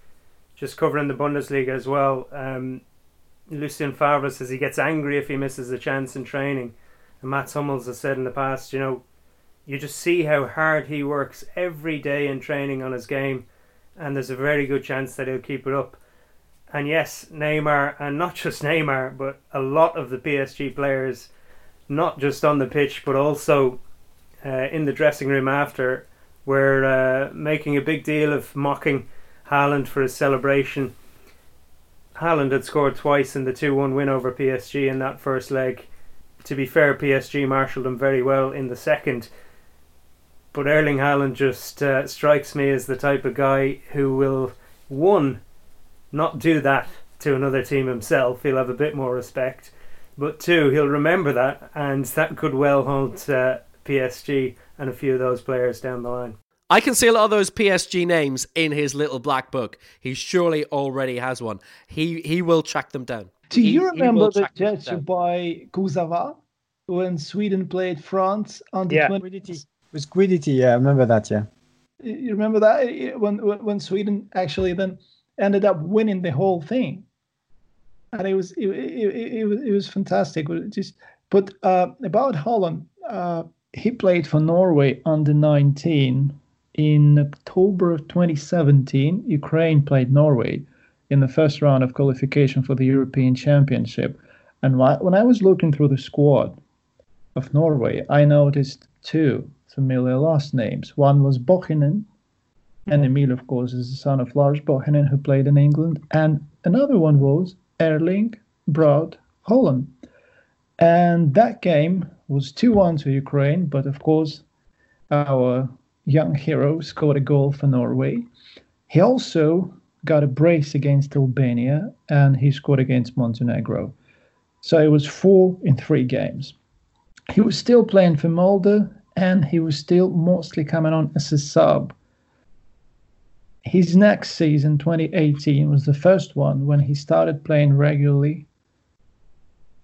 Just covering the Bundesliga as well. Um, Lucien Favre says he gets angry if he misses a chance in training, and Mats Hummels has said in the past, you know, you just see how hard he works every day in training on his game, and there's a very good chance that he'll keep it up. And yes, Neymar, and not just Neymar, but a lot of the PSG players, not just on the pitch, but also uh, in the dressing room after, were uh, making a big deal of mocking Haaland for his celebration. Haaland had scored twice in the 2 1 win over PSG in that first leg. To be fair, PSG marshalled him very well in the second. But Erling Haaland just uh, strikes me as the type of guy who will, one, not do that to another team himself. He'll have a bit more respect. But two, he'll remember that, and that could well haunt uh, PSG and a few of those players down the line. I can see a lot of those PSG names in his little black book. He surely already has one. He he will track them down. Do He- you he remember will the track gesture by Kurzawa when Sweden played France under Yeah. 20? With Guidetti, yeah, I remember that, yeah. You remember that when when Sweden actually then ended up winning the whole thing, and it was it, it, it, it was it was fantastic. Just but uh, about Haaland, Uh, he played for Norway under 19 in October of 2017. Ukraine played Norway in the first round of qualification for the European Championship. And when I was looking through the squad of Norway, I noticed two familiar last names. One was Bohinen, hmm. and Emil, of course, is the son of Lars Bohinen, who played in England. And another one was Erling Braut Haaland. And that game was 2 1 to Ukraine, but of course, our young hero scored a goal for Norway. He also got a brace against Albania and he scored against Montenegro. So it was four in three games. He was still playing for Molde and he was still mostly coming on as a sub. His next season, 2018, was the first one when he started playing regularly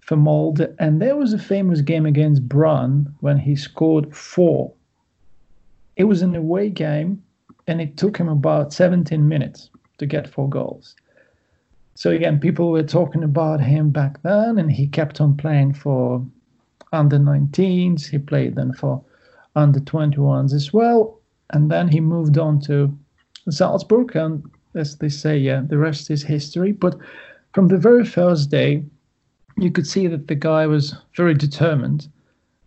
for Molde. And there was a famous game against Brann when he scored four. It was an away game and it took him about 17 minutes to get four goals. So again, people were talking about him back then, and he kept on playing for under 19s. He played then for under 21s as well, and then he moved on to Salzburg, and as they say, yeah, the rest is history. But from the very first day, you could see that the guy was very determined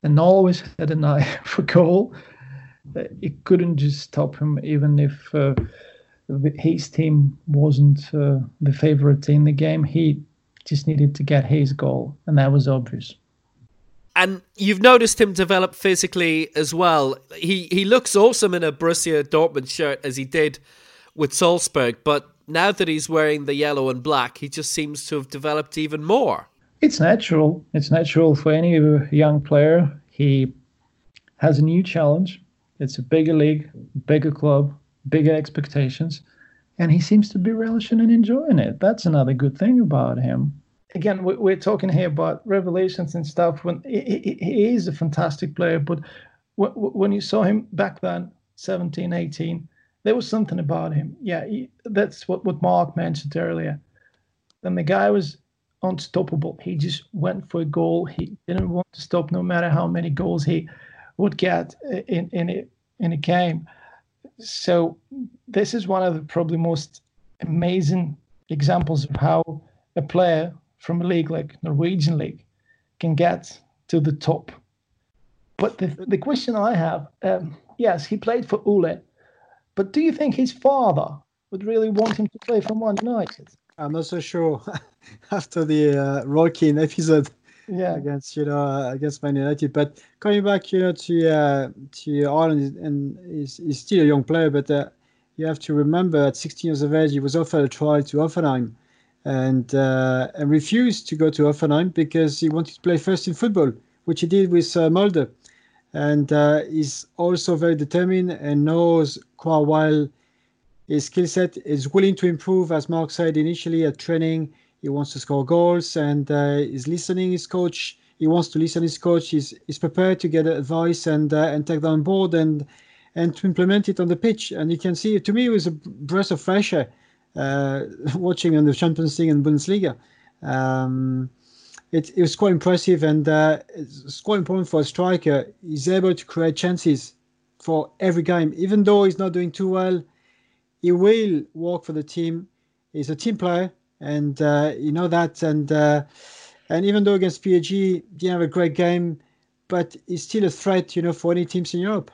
and always had an eye for goal. It couldn't just stop him, even if. Uh, his team wasn't uh, the favorite in the game. He just needed to get his goal, and that was obvious. And you've noticed him develop physically as well. He he looks awesome in a Borussia Dortmund shirt as he did with Salzburg, but now that he's wearing the yellow and black, he just seems to have developed even more. It's natural. It's natural for any young player. He has a new challenge. It's a bigger league, bigger club, bigger expectations, and he seems to be relishing and enjoying it. That's another good thing about him. Again, we're talking here about revelations and stuff. When he is a fantastic player, but when you saw him back then, 17, 18, there was something about him. Yeah, he, that's what, what Mark mentioned earlier. Then the guy was unstoppable. He just went for a goal. He didn't want to stop, no matter how many goals he would get in in a, in a game so this is one of the probably most amazing examples of how a player from a league like Norwegian league can get to the top. But the the question I have, um, yes, he played for Ole, but do you think his father would really want him to play for Man United? I'm not so sure. After the uh, Roy Keane episode, yeah. against you know against Man United. But coming back, you know, to uh, to Ireland, and he's, he's still a young player, but uh, you have to remember at 16 years of age, he was offered a trial to Hoffenheim, and uh, and refused to go to Hoffenheim because he wanted to play first in football, which he did with uh, Molde, and uh, he's also very determined and knows quite well his skill set. Is willing to improve, as Mark said initially at training he wants to score goals and uh, is listening his coach. He wants to listen his coach. He's, he's prepared to get advice and uh, and take that on board and and to implement it on the pitch. And you can see, to me, it was a breath of fresh air watching on the Champions League and Bundesliga. Um, it, it was quite impressive and uh, it's quite important for a striker. He's able to create chances for every game, even though he's not doing too well. He will work for the team. He's a team player and uh, you know that. And uh, and even though against PSG didn't have a great game, but he's still a threat, you know, for any teams in Europe.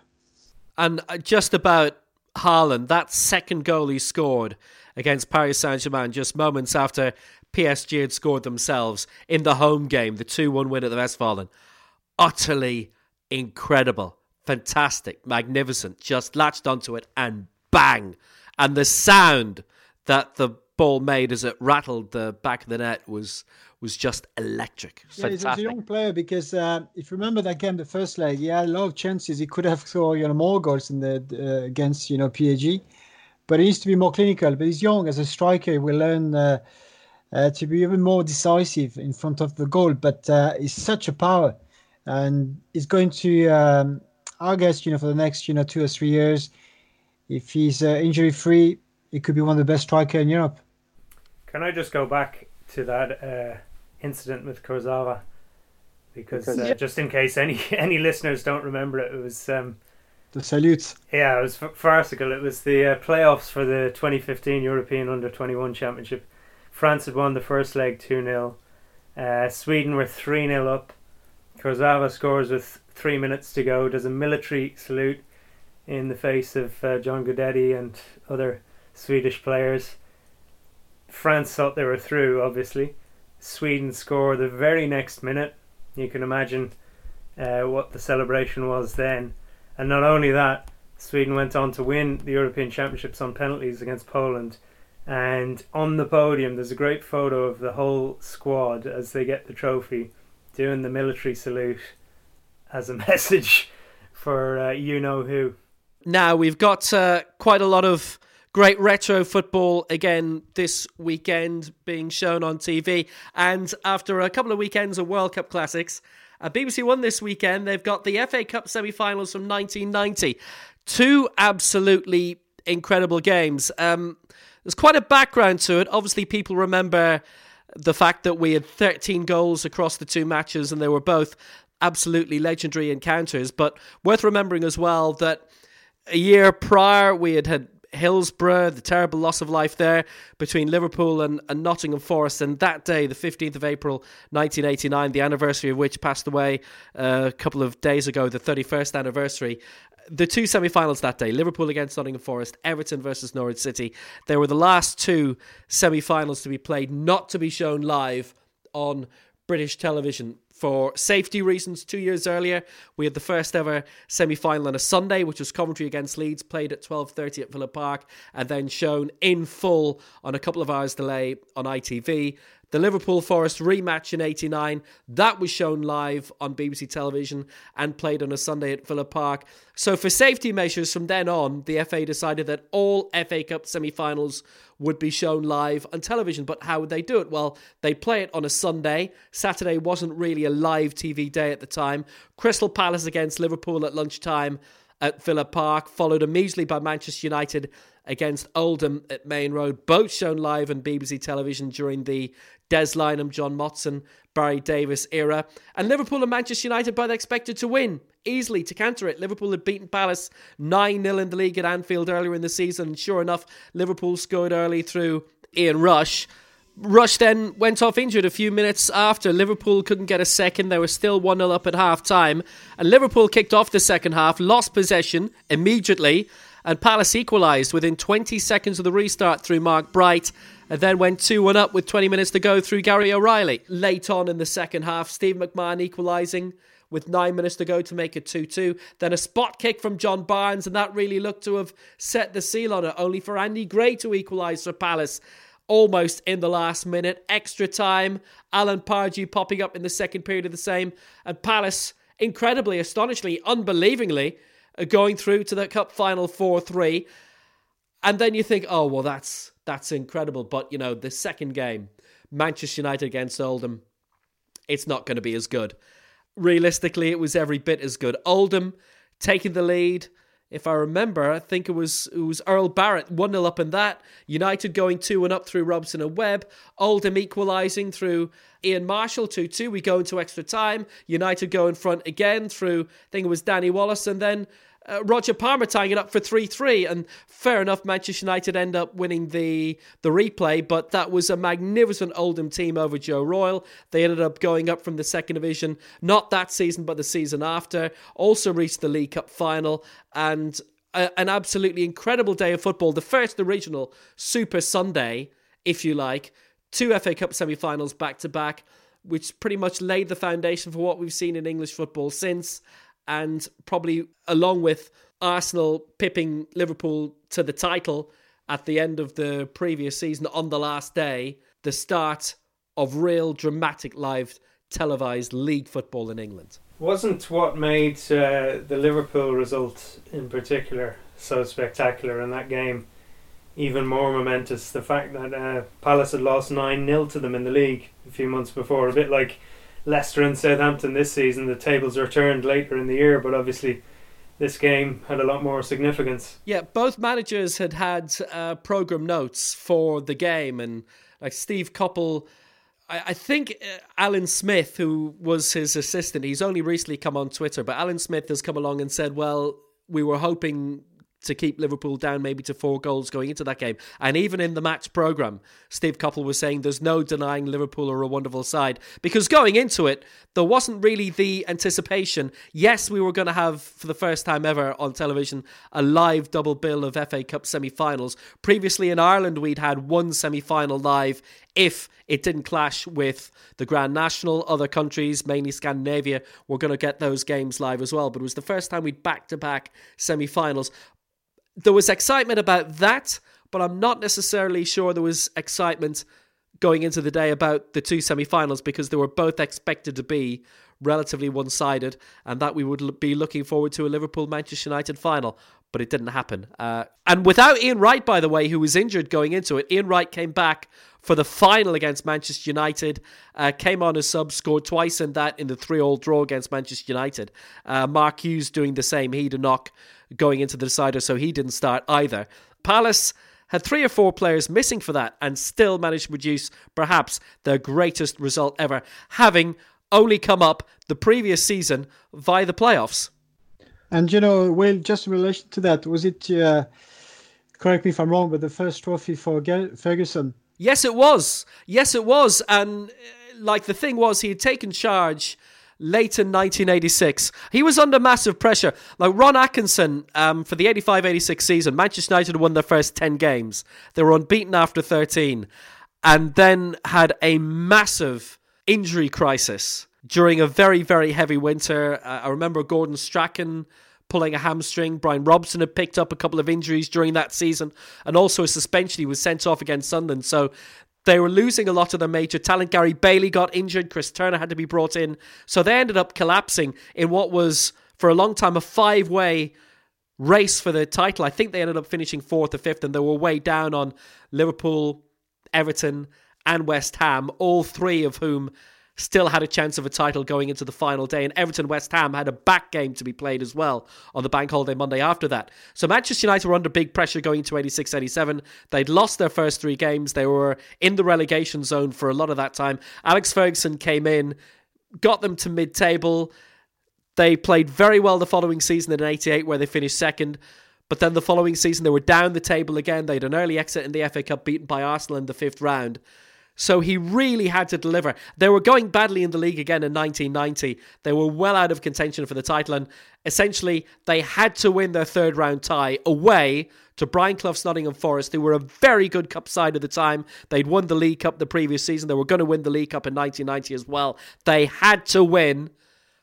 And uh, just about Haaland, that second goal he scored against Paris Saint Germain, just moments after PSG had scored themselves in the home game, the 2 1 win at the Westfalen. Utterly incredible, fantastic, magnificent. Just latched onto it and bang. And the sound that the ball made as it rattled the back of the net was was just electric. Yeah, he's a young player because uh, if you remember that game, the first leg, he had a lot of chances. He could have scored you know more goals in the uh, against you know PSG, but he needs to be more clinical. But he's young as a striker. He will learn. Uh, uh, to be even more decisive in front of the goal, but uh, he's such a power, and he's going to, um, I guess, you know, for the next, you know, two or three years, if he's uh, injury free, he could be one of the best striker in Europe. Can I just go back to that uh, incident with Kurzawa? because Because- uh, just in case any any listeners don't remember it, it was um, The salute. yeah, it was farcical. It was the uh, playoffs for the 2015 European Under 21 Championship. France had won the first leg 2 0. Uh, Sweden were 3 0 up. Kurzawa scores with three minutes to go, does a military salute in the face of uh, John Guidetti and other Swedish players. France thought they were through, obviously. Sweden score the very next minute. You can imagine uh, what the celebration was then. And not only that, Sweden went on to win the European Championships on penalties against Poland. And on the podium, there's a great photo of the whole squad as they get the trophy, doing the military salute as a message for uh, you know who. Now we've got uh, quite a lot of great retro football again this weekend being shown on TV. And after a couple of weekends of World Cup classics, uh, BBC One this weekend, they've got the FA Cup semi finals from 1990. Two absolutely incredible games. Um, there's quite a background to it. Obviously, people remember the fact that we had 13 goals across the two matches and they were both absolutely legendary encounters. But worth remembering as well that a year prior we had had Hillsborough, the terrible loss of life there between Liverpool and, and Nottingham Forest. And that day, the 15th of April 1989, the anniversary of which passed away uh, a couple of days ago, the 31st anniversary. The two semi finals that day, Liverpool against Nottingham Forest, Everton versus Norwich City, they were the last two semi finals to be played, not to be shown live on British television for safety reasons. Two years earlier, we had the first ever semi-final on a Sunday, which was Coventry against Leeds, played at 12:30 at Villa Park, and then shown in full on a couple of hours delay on ITV. The Liverpool Forest rematch in 89, that was shown live on BBC television and played on a Sunday at Villa Park. So, for safety measures from then on, the FA decided that all FA Cup semi finals would be shown live on television. But how would they do it? Well, they play it on a Sunday. Saturday wasn't really a live TV day at the time. Crystal Palace against Liverpool at lunchtime at Villa Park, followed immediately by Manchester United against Oldham at Maine Road, both shown live on BBC television during the Des Lynam, John Motson, Barry Davies era. And Liverpool and Manchester United both expected to win easily to counter it. Liverpool had beaten Palace 9 0 in the league at Anfield earlier in the season. Sure enough, Liverpool scored early through Ian Rush. Rush then went off injured a few minutes after. Liverpool couldn't get a second. They were still 1 0 up at half time. And Liverpool kicked off the second half, lost possession immediately, and Palace equalised within 20 seconds of the restart through Mark Bright. And then went 2 1 up with 20 minutes to go through Gary O'Reilly. Late on in the second half, Steve McMahon equalising with nine minutes to go to make it 2 2. Then a spot kick from John Barnes, and that really looked to have set the seal on it, only for Andy Gray to equalise for Palace almost in the last minute. Extra time, Alan Pardew popping up in the second period of the same, and Palace, incredibly, astonishingly, unbelievingly, going through to the cup final 4 3. And then you think, oh, well, that's that's incredible. But, you know, the second game, Manchester United against Oldham, it's not going to be as good. Realistically, it was every bit as good. Oldham taking the lead. If I remember, I think it was it was Earl Barrett 1 0 up in that. United going 2 1 up through Robson and Webb. Oldham equalising through Ian Marshall 2 2. We go into extra time. United go in front again through, I think it was Danny Wallace. And then uh, Roger Palmer tying it up for 3 3. And fair enough, Manchester United end up winning the, the replay, but that was a magnificent Oldham team over Joe Royle. They ended up going up from the second division, not that season, but the season after. Also reached the League Cup final and a, an absolutely incredible day of football. The first original Super Sunday, if you like. Two FA Cup semi finals back to back, which pretty much laid the foundation for what we've seen in English football since and probably along with Arsenal pipping Liverpool to the title at the end of the previous season on the last day, the start of real dramatic live televised league football in England. Wasn't what made uh, the Liverpool result in particular so spectacular in that game even more momentous the fact that uh, Palace had lost 9 0 to them in the league a few months before, a bit like Leicester and Southampton this season. The tables are turned later in the year, but obviously this game had a lot more significance. Yeah, both managers had had uh, program notes for the game, and like Steve Coppell I, I think uh, Alan Smith, who was his assistant, he's only recently come on Twitter, but Alan Smith has come along and said, well, we were hoping to keep Liverpool down maybe to four goals going into that game. And even in the match programme, Steve Coppell was saying there's no denying Liverpool are a wonderful side. Because going into it, there wasn't really the anticipation. Yes, we were going to have, for the first time ever on television, a live double bill of FA Cup semi finals. Previously in Ireland, we'd had one semi final live if it didn't clash with the Grand National. Other countries, mainly Scandinavia, were going to get those games live as well. But it was the first time we'd back to back semi finals there was excitement about that, but I'm not necessarily sure there was excitement going into the day about the two semi-finals because they were both expected to be relatively one-sided, and that we would be looking forward to a Liverpool Manchester United final. But it didn't happen. Uh, and without Ian Wright, by the way, who was injured going into it, Ian Wright came back for the final against Manchester United. Uh, came on as sub, scored twice in that in the three-all draw against Manchester United. Uh, Mark Hughes doing the same. He had a knock going into the decider, so he didn't start either. Palace had three or four players missing for that and still managed to produce perhaps their greatest result ever, having only come up the previous season via the playoffs. And you know, Will, just in relation to that, was it? Uh, correct me if I'm wrong, but the first trophy for Ferguson. Yes, it was. Yes, it was. And uh, like the thing was, he had taken charge late in 1986. He was under massive pressure. Like Ron Atkinson, um, for the 85 86 season, Manchester United won their first 10 games. They were unbeaten after 13 and then had a massive injury crisis during a very, very heavy winter. Uh, I remember Gordon Strachan pulling a hamstring. Brian Robson had picked up a couple of injuries during that season, and also a suspension. He was sent off against Sunderland. So they were losing a lot of their major talent. Gary Bailey got injured. Chris Turner had to be brought in. So they ended up collapsing in what was, for a long time, a five way race for the title. I think they ended up finishing fourth or fifth, and they were way down on Liverpool, Everton, and West Ham, all three of whom still had a chance of a title going into the final day. And Everton West Ham had a back game to be played as well on the bank holiday Monday after that. So Manchester United were under big pressure going into 86 87. They'd lost their first three games. They were in the relegation zone for a lot of that time. Alex Ferguson came in, got them to mid table. They played very well the following season in 88, where they finished second. But then the following season, they were down the table again. They had an early exit in the FA Cup, beaten by Arsenal in the fifth round. So he really had to deliver. They were going badly in the league again in 1990. They were well out of contention for the title, and essentially they had to win their third round tie away to Brian Clough's Nottingham Forest, who were a very good cup side at the time. They'd won the League Cup the previous season. They were going to win the League Cup in 1990 as well. They had to win.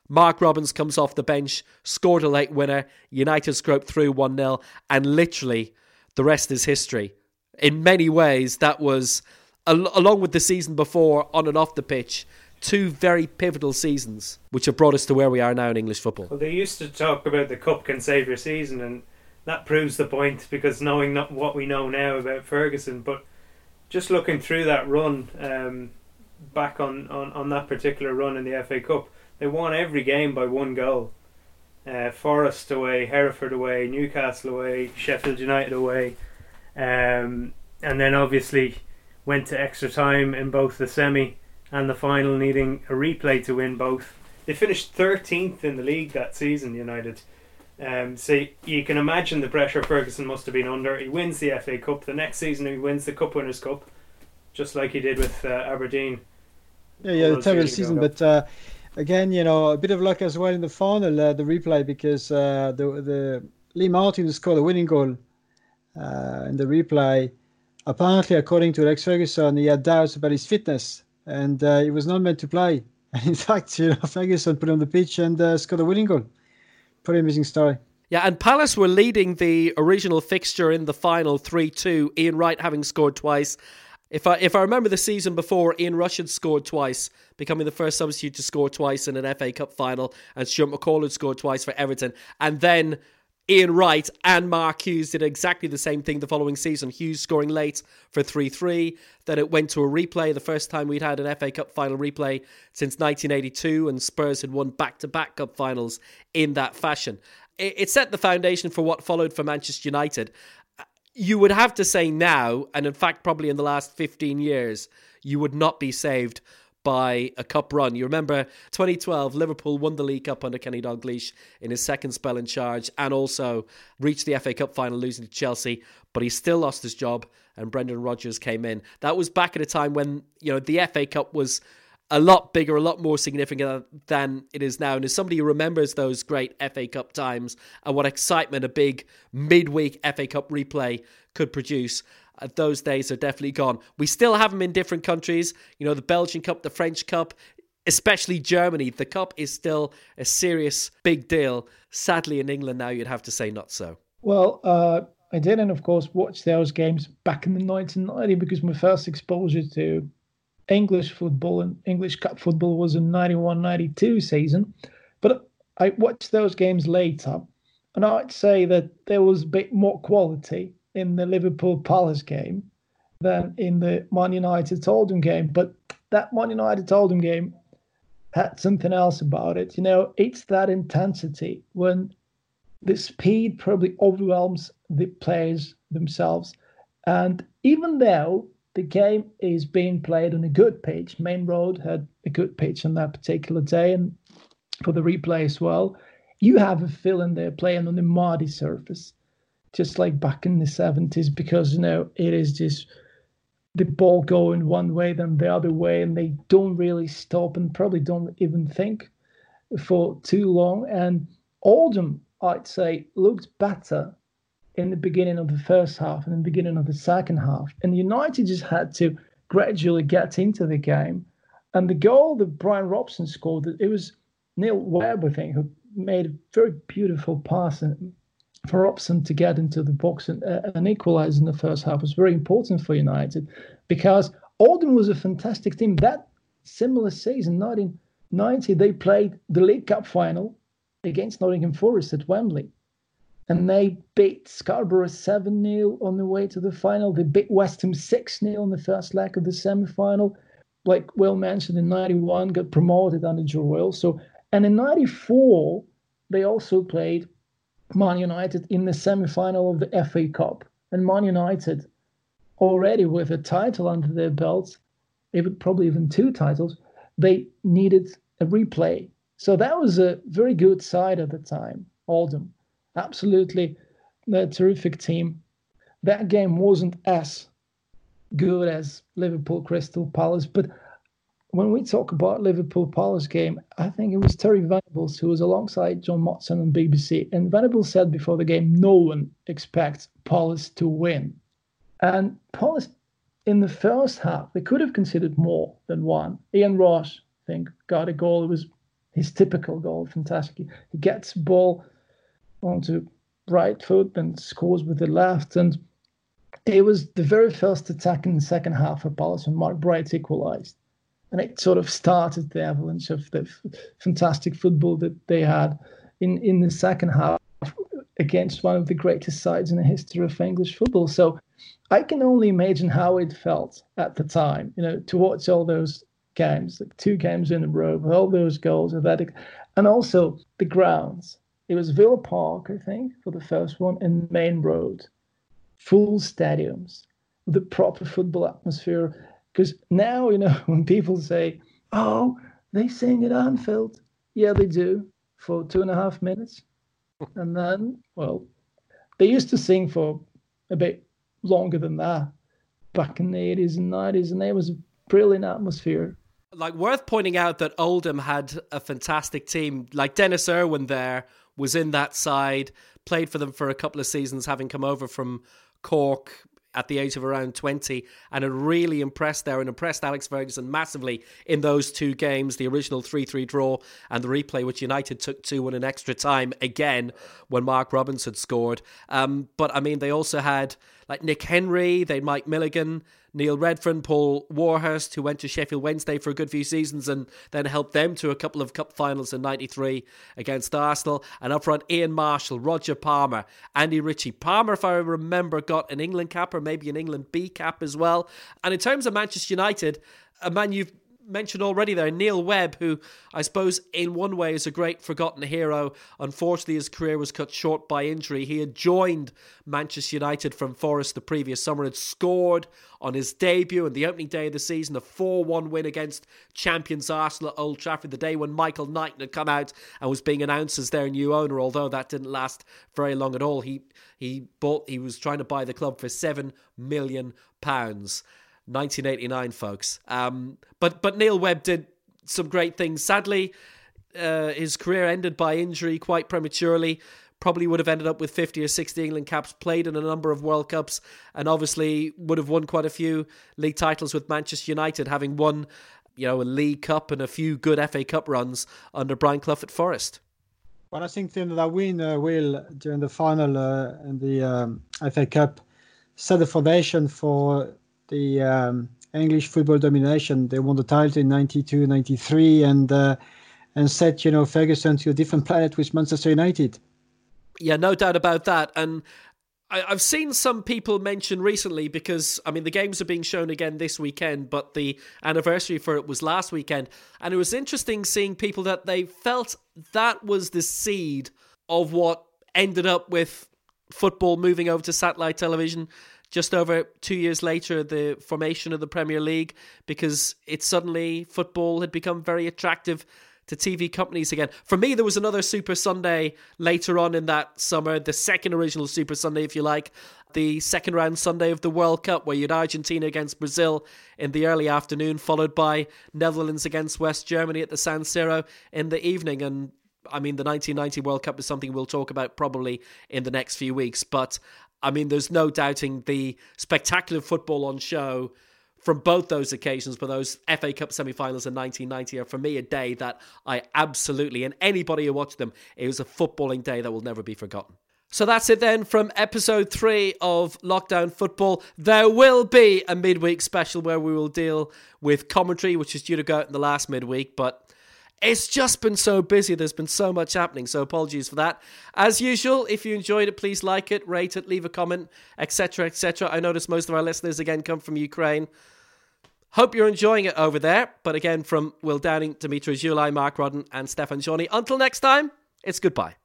Mark Robins comes off the bench, scored a late winner. United scraped through 1 0, and literally the rest is history. In many ways, that was al- along with the season before on and off the pitch, two very pivotal seasons, which have brought us to where we are now in English football. Well, they used to talk about the cup can save your season, and that proves the point because knowing not what we know now about Ferguson, but just looking through that run, um, back on, on, on that particular run in the FA Cup, they won every game by one goal. Uh, Forest away, Hereford away, Newcastle away, Sheffield United away, um, and then obviously went to extra time in both the semi and the final, needing a replay to win both. They finished 13th in the league that season, United. Um, so you can imagine the pressure Ferguson must have been under. He wins the FA Cup. The next season, he wins the Cup Winners' Cup, just like he did with uh, Aberdeen. Yeah, yeah, the terrible season. But uh, again, you know, a bit of luck as well in the final, uh, the replay, because uh, the the Lee Martin scored a winning goal uh, in the replay apparently, according to Alex Ferguson, he had doubts about his fitness and uh, he was not meant to play. And in fact, you know, Ferguson put him on the pitch and uh, scored a winning goal. Pretty amazing story. Yeah, and Palace were leading the original fixture in the final 3 2, Ian Wright having scored twice. If I if I remember the season before, Ian Rush had scored twice, becoming the first substitute to score twice in an FA Cup final, and Stuart McCall had scored twice for Everton. And then Ian Wright and Mark Hughes did exactly the same thing the following season. Hughes scoring late for 3 3. Then it went to a replay, the first time we'd had an FA Cup final replay since 1982, and Spurs had won back to back Cup finals in that fashion. It set the foundation for what followed for Manchester United. You would have to say now, and in fact, probably in the last 15 years, you would not be saved by a cup run. You remember 2012, Liverpool won the League Cup under Kenny Dalglish in his second spell in charge and also reached the FA Cup final losing to Chelsea, but he still lost his job and Brendan Rodgers came in. That was back at a time when, you know, the FA Cup was a lot bigger, a lot more significant than it is now. And as somebody who remembers those great FA Cup times and what excitement a big midweek FA Cup replay could produce, those days are definitely gone. We still have them in different countries. You know, the Belgian Cup, the French Cup, especially Germany. The Cup is still a serious big deal. Sadly, in England now, you'd have to say not so. Well, uh, I didn't, of course, watch those games back in the 1990 because my first exposure to English football and English cup football was in 91 92 season. But I watched those games later, and I'd say that there was a bit more quality in the Liverpool Palace game than in the Man United Oldham game. But that Man United Oldham game had something else about it. You know, it's that intensity when the speed probably overwhelms the players themselves. And even though the game is being played on a good pitch. Maine Road had a good pitch on that particular day, and for the replay as well. You have a feeling they're playing on a muddy surface, just like back in the 70s, because you know it is just the ball going one way, then the other way, and they don't really stop and probably don't even think for too long. And Oldham, I'd say, looked better in the beginning of the first half and the beginning of the second half. And United just had to gradually get into the game. And the goal that Brian Robson scored, it was Neil Webb, I think, who made a very beautiful pass for Robson to get into the box and, uh, and equalize in the first half was very important for United because Oldham was a fantastic team. That similar season, 1990, they played the League Cup final against Nottingham Forest at Wembley and they beat Scarborough 7 0 on the way to the final. They beat West Ham 6 0 in the first leg of the semi final. Like Will mentioned, in 91, got promoted under Joe Royle. So, and in 94, they also played Man United in the semi final of the FA Cup. And Man United, already with a title under their belts, even probably even two titles, they needed a replay. So that was a very good side at the time, Oldham absolutely a terrific team. That game wasn't as good as Liverpool Crystal Palace, but when we talk about Liverpool Palace game, I think it was Terry Venables who was alongside John Motson on BBC, and Venables said before the game, no one expects Palace to win, and Palace in the first half they could have considered more than one. Ian Rush, I think, got a goal. It was his typical goal, fantastic. He gets ball onto right foot and scores with the left. And it was the very first attack in the second half for Palace when Mark Bright equalised. And it sort of started the avalanche of the f- fantastic football that they had in, in the second half against one of the greatest sides in the history of English football. So I can only imagine how it felt at the time, you know, to watch all those games, like two games in a row with all those goals, and that, and also the grounds it was Villa Park, I think, for the first one, and Maine Road. Full stadiums a proper football atmosphere. Because now, you know, when people say, oh, they sing at Anfield. Yeah, they do for two and a half minutes. and then, well, they used to sing for a bit longer than that back in the 80s and 90s, and there was a brilliant atmosphere. Like, worth pointing out that Oldham had a fantastic team, like Denis Irwin there was in that side, played for them for a couple of seasons, having come over from Cork at the age of around 20 and had really impressed there and impressed Alex Ferguson massively in those two games the original 3 3 draw and the replay, which United took 2 1 in extra time again when Mark Robinson had scored. Um, but I mean, they also had like Nick Henry, they had Mike Milligan, Neil Redfearn, Paul Warhurst, who went to Sheffield Wednesday for a good few seasons and then helped them to a couple of cup finals in 93 against Arsenal. And up front, Ian Marshall, Roger Palmer, Andy Ritchie. Palmer, if I remember, got an England cap or maybe an England B cap as well. And in terms of Manchester United, a man you've mentioned already there, Neil Webb, who I suppose in one way is a great forgotten hero. Unfortunately, his career was cut short by injury. He had joined Manchester United from Forest the previous summer, had scored on his debut and the opening day of the season, a 4 1 win against champions Arsenal at Old Trafford, the day when Michael Knighton had come out and was being announced as their new owner, although that didn't last very long at all. He he bought he was trying to buy the club for seven million pounds. 1989, folks. Um, but but Neil Webb did some great things. Sadly, uh, his career ended by injury quite prematurely. Probably would have ended up with 50 or 60 England caps, played in a number of World Cups, and obviously would have won quite a few league titles with Manchester United, having won, you know, a League Cup and a few good FA Cup runs under Brian Clough at Forest. Well, I think the, that win uh, will during the final uh, and the um, FA Cup set the foundation for the um, English football domination. They won the title in 92, 93, and uh, and set you know Ferguson to a different planet with Manchester United. Yeah, no doubt about that. And I, have seen some people mention recently because I mean the games are being shown again this weekend, but the anniversary for it was last weekend, and it was interesting seeing people that they felt that was the seed of what ended up with football moving over to satellite television just over two years later, the formation of the Premier League, because it suddenly football had become very attractive to TV companies again. For me, there was another Super Sunday later on in that summer, the second original Super Sunday, if you like, the second round Sunday of the World Cup, where you had Argentina against Brazil in the early afternoon, followed by Netherlands against West Germany at the San Siro in the evening. And I mean, the 1990 World Cup is something we'll talk about probably in the next few weeks. But I mean, there's no doubting the spectacular football on show from both those occasions, but those FA Cup semi-finals in 1990 are for me a day that I absolutely, and anybody who watched them, it was a footballing day that will never be forgotten. So that's it then from episode three of Lockdown Football. There will be a midweek special where we will deal with commentary, which is due to go out in the last midweek, but it's just been so busy. There's been so much happening. So apologies for that. As usual, if you enjoyed it, please like it, rate it, leave a comment, etc., etc. I notice most of our listeners again come from Ukraine. Hope you're enjoying it over there. But again, from Will Downing, Dimitri Zulai, Mark Rodden, and Stefan Johnny. Until next time, it's goodbye.